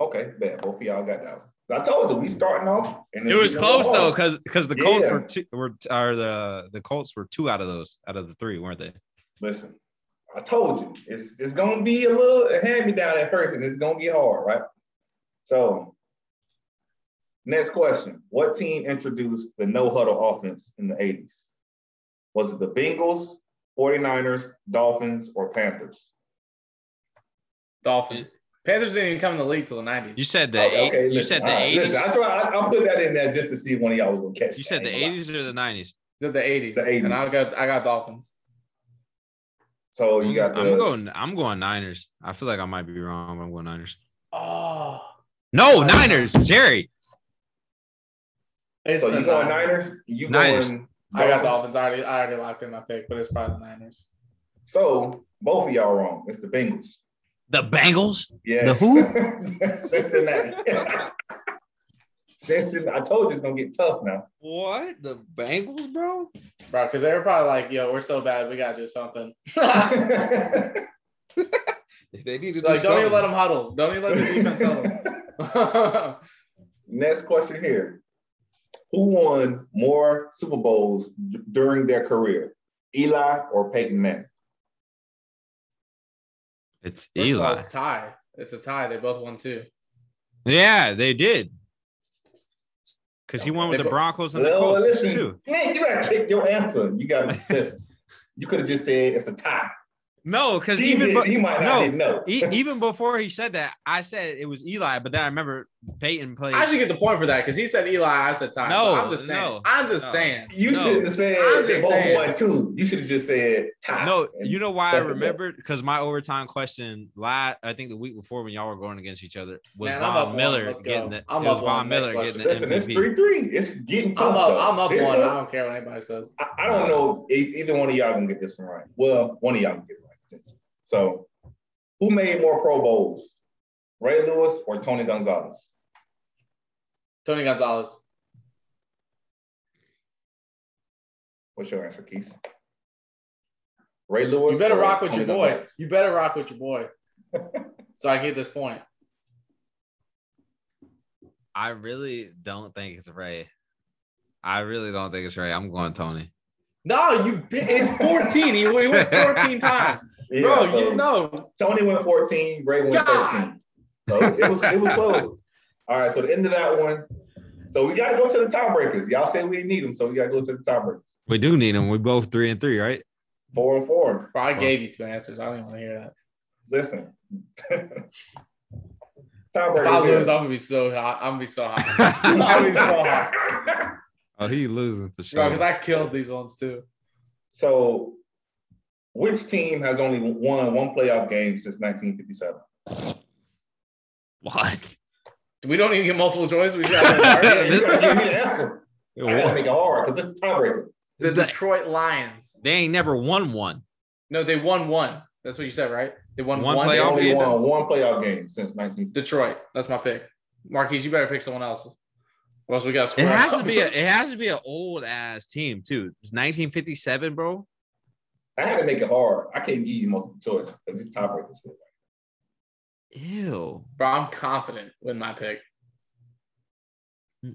Okay, bet both of y'all got that one. I told you we starting off. And It was close though, because because the Colts were two were are the the Colts were two out of those out of the three, weren't they? Listen, I told you it's it's gonna be a little hand me down at first, and it's gonna get hard, right? So, next question: What team introduced the no huddle offense in the '80s? Was it the Bengals, 49ers, Dolphins, or Panthers? Dolphins. Panthers didn't even come in the league till the 90s. You said the Okay, eight. okay, you listen, said the all right, eighties. Listen, I try. I, I'll put that in there just to see if one of y'all was gonna catch. You said the I ain't gonna lie. eighties or the nineties. the 80s. The 80s. And I got I got Dolphins. So you got the. I'm going. I'm going Niners. I feel like I might be wrong. but I'm going Niners. Oh. No, Niners. Jerry. It's so you going Niners. Niners? You Niners. going? I got Dolphins. I already, I already locked in my pick, but it's probably the Niners. So both of y'all wrong. It's the Bengals. The Bengals. Yes. The who? Cincinnati. Cincinnati. I told you it's gonna get tough now. What? The Bengals, bro? Bro, because they were probably like, yo, we're so bad, we got to do something. They need to like, don't even let them huddle. Don't even let the defense huddle. Next question here. Who won more Super Bowls d- during their career? Eli or Peyton Manning? It's First of all, Eli. it's a tie. It's a tie. They both won two. Yeah, they did. Because he won with They the Broncos and the Colts listen, too. man, you gotta take your answer. You gotta listen. You could have just said it's a tie. No, because even did- he might not no, didn't know. e- even before he said that, I said it was Eli, but then I remember Peyton played. I should get the point for that because he said Eli, I said tie. No, No, I'm just saying. no, I'm just no. saying. You No. should have said I'm just saying. won two. You should have just said tie. No, you know why I that's remembered because my overtime question, la I think the week before when y'all were going against each other was Man, I'm Von. Miller getting it. I'm it was up. Von Miller question. getting the Listen, it's three three. It's getting tough. I'm up. though. I'm up This one. I don't care what anybody says. I, I don't know if either one of y'all can get this one right. Well, one of y'all can get it right. So, who made more Pro Bowls, Ray Lewis or Tony Gonzalez? Tony Gonzalez. What's your answer, Keith? Ray Lewis. You better or rock with Tony your boy. Gonzalez? You better rock with your boy. so I get this point. I really don't think it's Ray. I really don't think it's Ray. I'm going Tony. No, you. It's 14. he, he went 14 times, Yeah, bro. so you know. Tony went 14, Ray went God. 13. So it was it was close. All right, so the end of that one. So we gotta go to the tiebreakers. Y'all say we need them, so we gotta go to the tiebreakers. We do need them. We both three and three, right? Four and four. Bro, I gave you two answers. I don't even want to hear that. Listen. If I lose. I'm gonna be so hot. I'm gonna be so hot. I'm gonna be so hot, Oh, he losing for sure. Because I killed these ones too. so which team has only won one playoff game since 1957? what? We don't even get multiple choice. We got Yeah, the, you gotta give me the answer. I gotta make it hard because it's a tiebreaker. the Detroit Lions. They ain't never won one. No, they won one. That's what you said, right? They won One one. They playoff only season? won one playoff game since 1957. Detroit. That's my pick. Marquise, you better pick someone else's. Or else we got It has to be a it has to be an old ass team too. It's 1957, bro. I had to make it hard. I can't give you multiple choice because it's tiebreakers. Ew. Bro, I'm confident with my pick.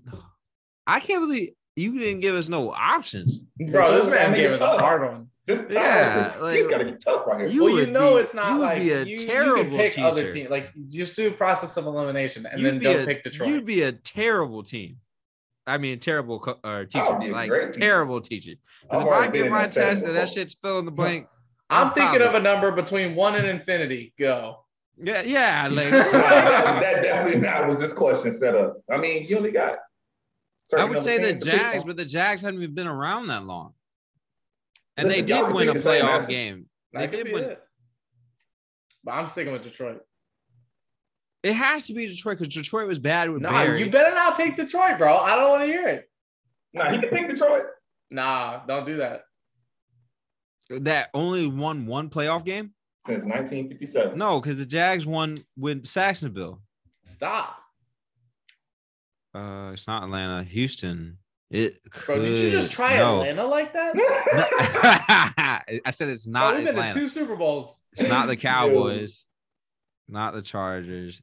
I can't believe you didn't give us no options. Bro, this man make gave us a tough. hard one. This Yeah, tiebreakers. like- He's got to get tough right here. You well, you know be- it's not you like be a you, you terrible can pick other teacher. teams. Like just do a process of elimination and You'd then be don't a- pick Detroit. You'd be a terrible team. I mean, terrible co- uh, teacher. I'll be a Like great terrible teacher. Because if I already been get my that test and that shit's fill in the blank, I'm thinking of a number between one and infinity. Go. Yeah, yeah. Like that definitely not was this question set up. I mean, you only got. I would say the 10 to pick Jags, but the Jags haven't even been around that long. And Listen, they did win a pick the same playoff answer. game. They did win. it. But I'm sticking with Detroit. It has to be Detroit because Detroit was bad with Nah, Barry. you better not pick Detroit, bro. I don't want to hear it. Nah, he can pick Detroit. Nah, don't do that. that only won one playoff game. Since 1957. No, because the Jags won with Sacksonville. Stop. Uh, it's not Atlanta, Houston. It Bro, did you just try no. Atlanta like that? I said it's not we've been to Atlanta. two Super Bowls. It's not the Cowboys, not the Chargers.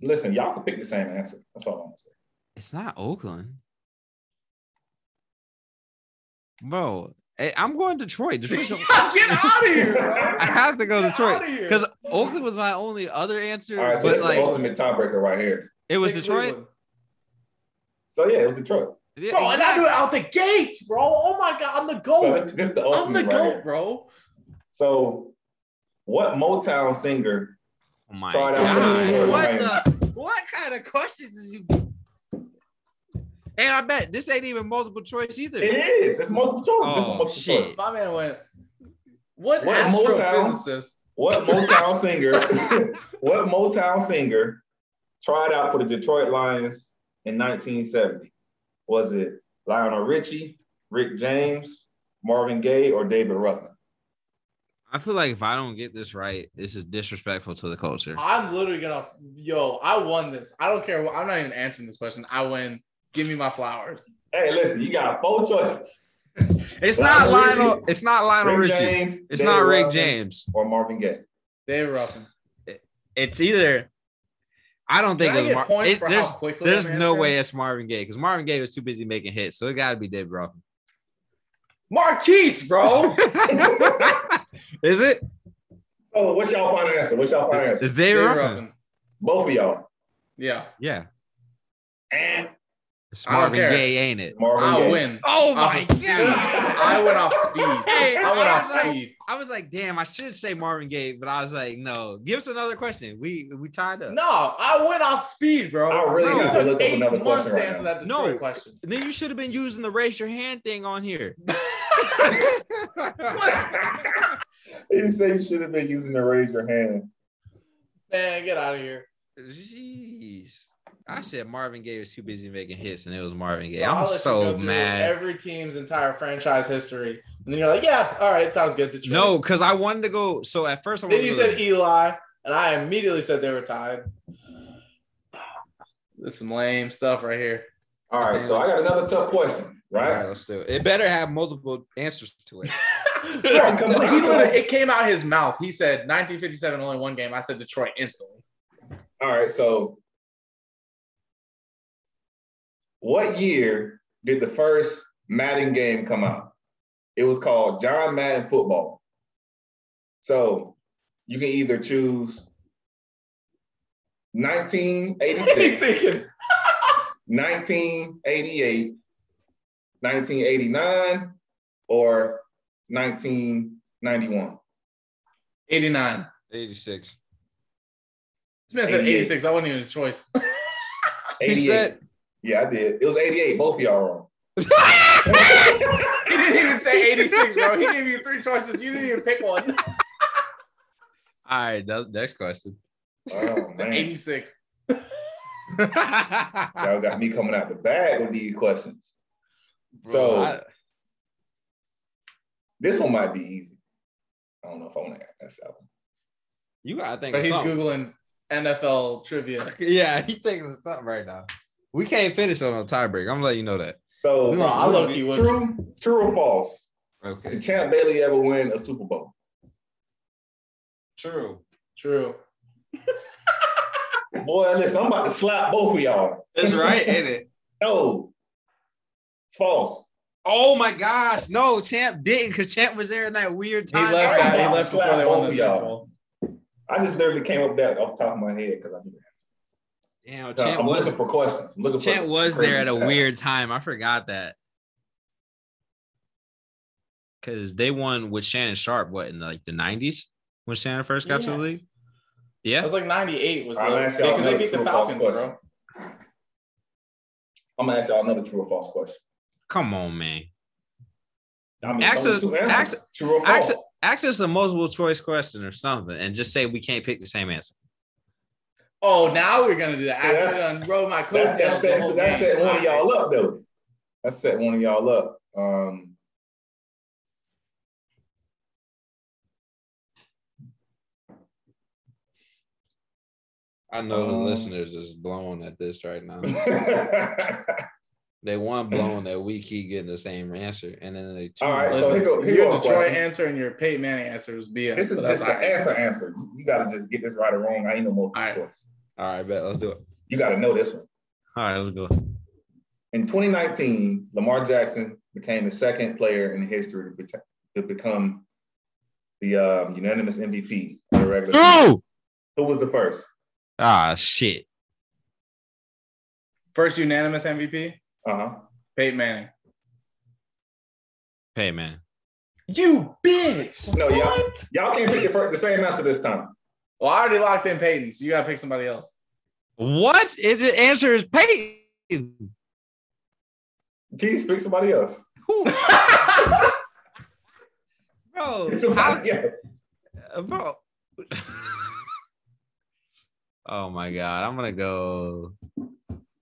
Listen, y'all can pick the same answer. That's all I'm gonna say. It's not Oakland. Bro, I'm going to Detroit. Detroit's Get out of here, bro. I have to go Get Detroit because Oakland was my only other answer. All right, so but this is like the ultimate tiebreaker right here. it was Pick Detroit. Cleveland. So yeah, it was Detroit. Yeah, Bro, and I do it out the gates, bro. Oh my god, I'm the So GOAT. this, this is the I'm the ultimate right GOAT, here. bro. So, what Motown singer Oh my Tried out God. What the? What kind of questions is you? And I bet this ain't even multiple choice either. It is. It's multiple choice. This is Oh, multiple shit. choice. My man went. What, What Motown? What Motown singer? what Motown singer tried out for the Detroit Lions in 1970? Was it Lionel Richie, Rick James, Marvin Gaye, or David Ruffin? I feel like if I don't get this right, this is disrespectful to the culture. I'm literally gonna. Yo, I won this. I don't care. I'm not even answering this question. I win. Give me my flowers. Hey, listen, you got four choices. It's not Lionel Richie, Lionel. It's not Lionel Rick Richie. James, It's David not Rick Ruffin, James. or Marvin Gaye. David Ruffin. It's either. I don't think Can I it was Mar- it- there's there's no way it's Marvin Gaye because Marvin Gaye was too busy making hits, so it got to be David Ruffin. Marquise, bro. is it? So, what's y'all final answer? What's y'all final answer? It's David David Ruffin. Ruffin. Both of y'all. Yeah. Yeah. And It's I Marvin. Gaye, ain't it? Marvin I'll Gaye. win. Oh my god! I went off speed. Hey, I went I off was like- speed. I was like, damn, I should say Marvin Gaye, but I was like, no. Give us another question. We we tied up. No, I went off speed, bro. I really You have to took look up eight another months question to right answer now. that Detroit No. question. Then you should have been using the raise your hand thing on here. he said you should have been using the raise your hand. Man, get out of here. Jeez. I said Marvin Gaye was too busy making hits, and it was Marvin Gaye. I'll I'm so mad. Every team's entire franchise history, and then you're like, "Yeah, all right, it sounds good." Detroit. No, because I wanted to go. So at first, I Then wanted you to go said Eli, and I immediately said they were tied. This is some lame stuff right here. All right, so I got another tough question, All right, right? let's do it. It better have multiple answers to it. Bro, come on, he come literally, on. it came out his mouth. He said 1957, only one game. I said Detroit instantly. All right, so what year did the first Madden game come out? It was called John Madden Football. So you can either choose He's 1986, 1988, 1989, or 1991. 89. 86. This man said 88. 86. I wasn't even a choice. He said, yeah, I did. It was 88. Both of y'all wrong. he didn't even say 86, bro. He gave you three choices. You didn't even pick one. all right, next question. Oh, man. 86. Y'all got me coming out the bag with these questions. So I- this one might be easy. I don't know if I want to ask that one. you gotta think But he's something. Googling NFL trivia. Yeah, he's thinking of something right now. We can't finish on a tiebreak. I'm letting you know that. So, No, I true, low key true, true or false? Okay. Did Champ Bailey ever win a Super Bowl? True. True. Boy, listen, I'm about to slap both of y'all. That's right, ain't it? No, it's false. Oh my gosh. No, Champ didn't because Champ was there in that weird He time. left, I'm he left before they won the Super. Bowl. I just literally came up with that off the top of my head because I knew that. Damn, I'm Champ looking was for questions. I'm looking Champ for was there at a stats. weird time. I forgot that. Cause they won with Shannon Sharpe, what in like the 90s when Shannon first got to the league? Yeah. It was like 98 was I'm the, gonna because they beat the true or false Falcons, bro. I'm gonna ask y'all another true or false question. Come on, man. I mean, Ask only us- two answers. ask- true or ask- false. Ask us a multiple choice question or something and just say we can't pick the same answer. Oh, now we're gonna do that. See, After that's- I done rode my That's, coattails that's, the set, whole that's game. setting one of y'all up though. That's setting one of y'all up. Um, I know the Um, listeners is blown at this right now. They one blown that we keep getting the same answer, and then they two. All right, so Listen, here go- here your Detroit question. answer and your Peyton Manning answer was BS. this is but that's just the all right. answer. Answer. You gotta just get this right or wrong. I ain't no multiple All right. choice. All right, bet let's do it. You gotta know this one. All right, let's go. In 2019, Lamar Jackson became the second player in history to, bet- to become the um, unanimous MVP of the regular season. Who was the first? Ah, shit. First unanimous MVP, Uh huh. Peyton Manning. Hey, man. You bitch. No, y'all, What? y'all can't pick the, first, the same answer this time. Well, I already locked in Peyton, so you gotta pick somebody else. What? It, the answer is Peyton. Please pick somebody else. Who? Bro, Pick how, somebody else. Uh, bro. oh my god, I'm gonna go.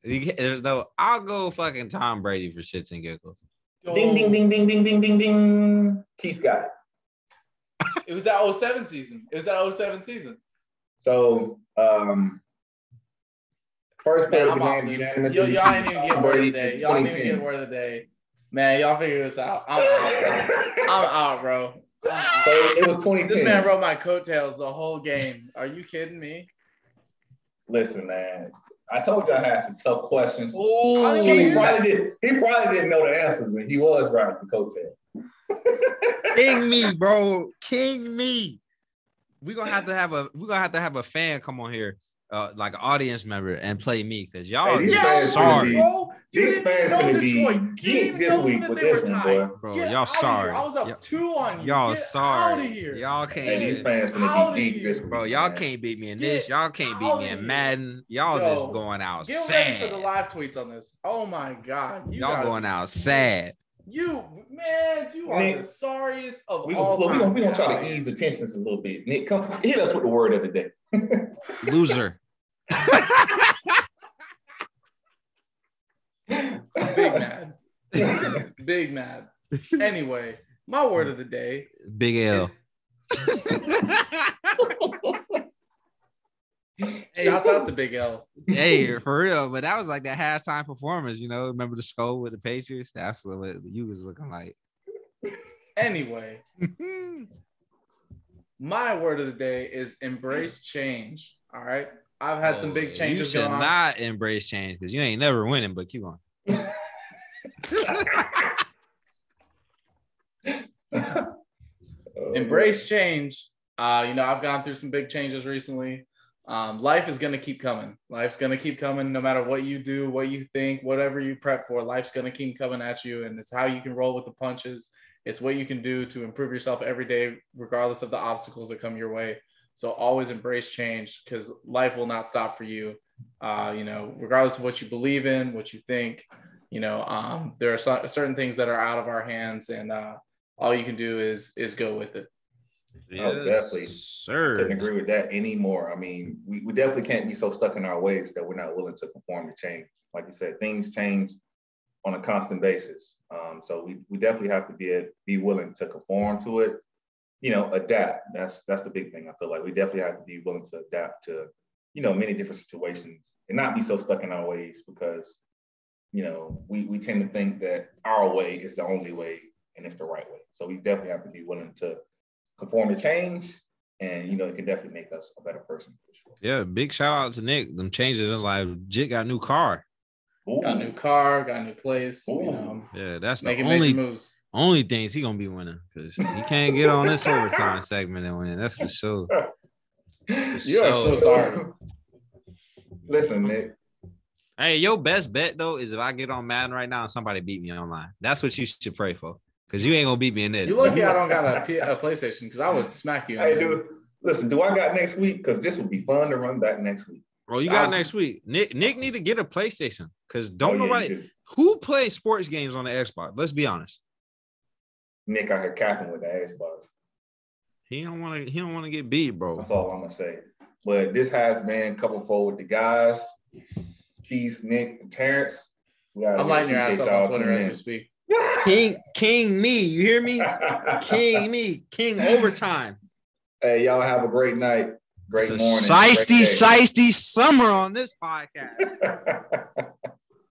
You There's no. I'll go fucking Tom Brady for shits and giggles. Ding, ding, ding, ding, ding, ding, ding, ding. Keith got it. It was that 07 season. It was that 07 season. So, um, first Man, player I'm off unanimous Y'all, y'all ain't even Tom get word of Brady the day. Y'all ain't even 2010. get word of the day. Man, y'all figure this out. I'm out, bro. I'm out, bro. So it was 2010. This man rode my coattails the whole game. Are you kidding me? Listen, man. I told you I had some tough questions. I didn't He probably did. He probably didn't know the answers, and he was riding the coattail. King me, bro. King me. We're gonna have to have a we're gonna have to have a fan come on here uh, like an audience member and play me because y'all Hey, are sorry, be- bro. You These fans gonna be Detroit. Geek this week with this one, boy. bro. Get y'all sorry. here. I was up Y'all- two on you. Y'all Get sorry. Out of here. Y'all can't. these fans Outta gonna be geek here. this week. Bro, y'all man. can't beat me in Get this. Y'all can't beat me in. Madden. Y'all Yo, just going out Get ready for the live tweets on this. Oh my god, you Y'all going out sad. You man, you are Nick, the sorriest of We all look, we time. gonna, we gonna try to ease the tensions a little bit. Nick, come hit us with the word of the day. Loser. Big mad. Big mad. Anyway, my word of the day Big L. is shouts out to Big L. hey, for real. But that was like that halftime performance, you know. Remember the skull with the Patriots? That's what you was looking like. Anyway, my word of the day is embrace change. All right. I've had some Oh, big changes You should not embrace change because you ain't never winning, but keep on. embrace change. Uh, you know, I've gone through some big changes recently. Um, life is gonna keep coming. Life's gonna keep coming no matter what you do, what you think, whatever you prep for. Life's gonna keep coming at you, and it's how you can roll with the punches. It's what you can do to improve yourself every day, regardless of the obstacles that come your way. So always embrace change because life will not stop for you. Uh, you know, regardless of what you believe in, what you think. You know, um, there are so- certain things that are out of our hands, and uh, all you can do is is go with it. Oh, definitely. Sir. couldn't agree with that anymore. I mean, we, we definitely can't be so stuck in our ways that we're not willing to conform to change. Like you said, things change on a constant basis. Um, so we, we definitely have to be be willing to conform to it. You know, adapt. That's that's the big thing. I feel like we definitely have to be willing to adapt to, you know, many different situations and not be so stuck in our ways because, you know, we we tend to think that our way is the only way and it's the right way. So we definitely have to be willing to conform to change and you know it can definitely make us a better person for sure. Yeah, big shout out to Nick. Them changes is like Jit got a new car. Ooh. Got a new car, got a new place. You know, Yeah, that's the making only moves. only things he gonna be winning because he can't get on this overtime segment and win. That's for sure. You are so sorry. Listen, Nick. Hey, your best bet though is if I get on Madden right now and somebody beat me online. That's what you should pray for because you ain't gonna beat me in this. You lucky I don't got a, P- a PlayStation because I would smack you. Hey, dude. Listen, do I got next week? Because this would be fun to run back next week. Bro, you got I'll- next week. Nick Nick need to get a PlayStation because don't Oh, yeah, nobody you who plays sports games on the Xbox. Let's be honest. Nick out here capping with the Xbox. He don't want to. He don't want to get beat, bro. That's all I'm gonna say. But this has been couple forward with the guys, Keith, Nick, and Terrence. We I'm lighting your ass appreciate up on y'all Twitter as we speak. In. King King me, you hear me? King me, King overtime. hey, y'all have a great night, great morning. great day. shiesty summer on this podcast.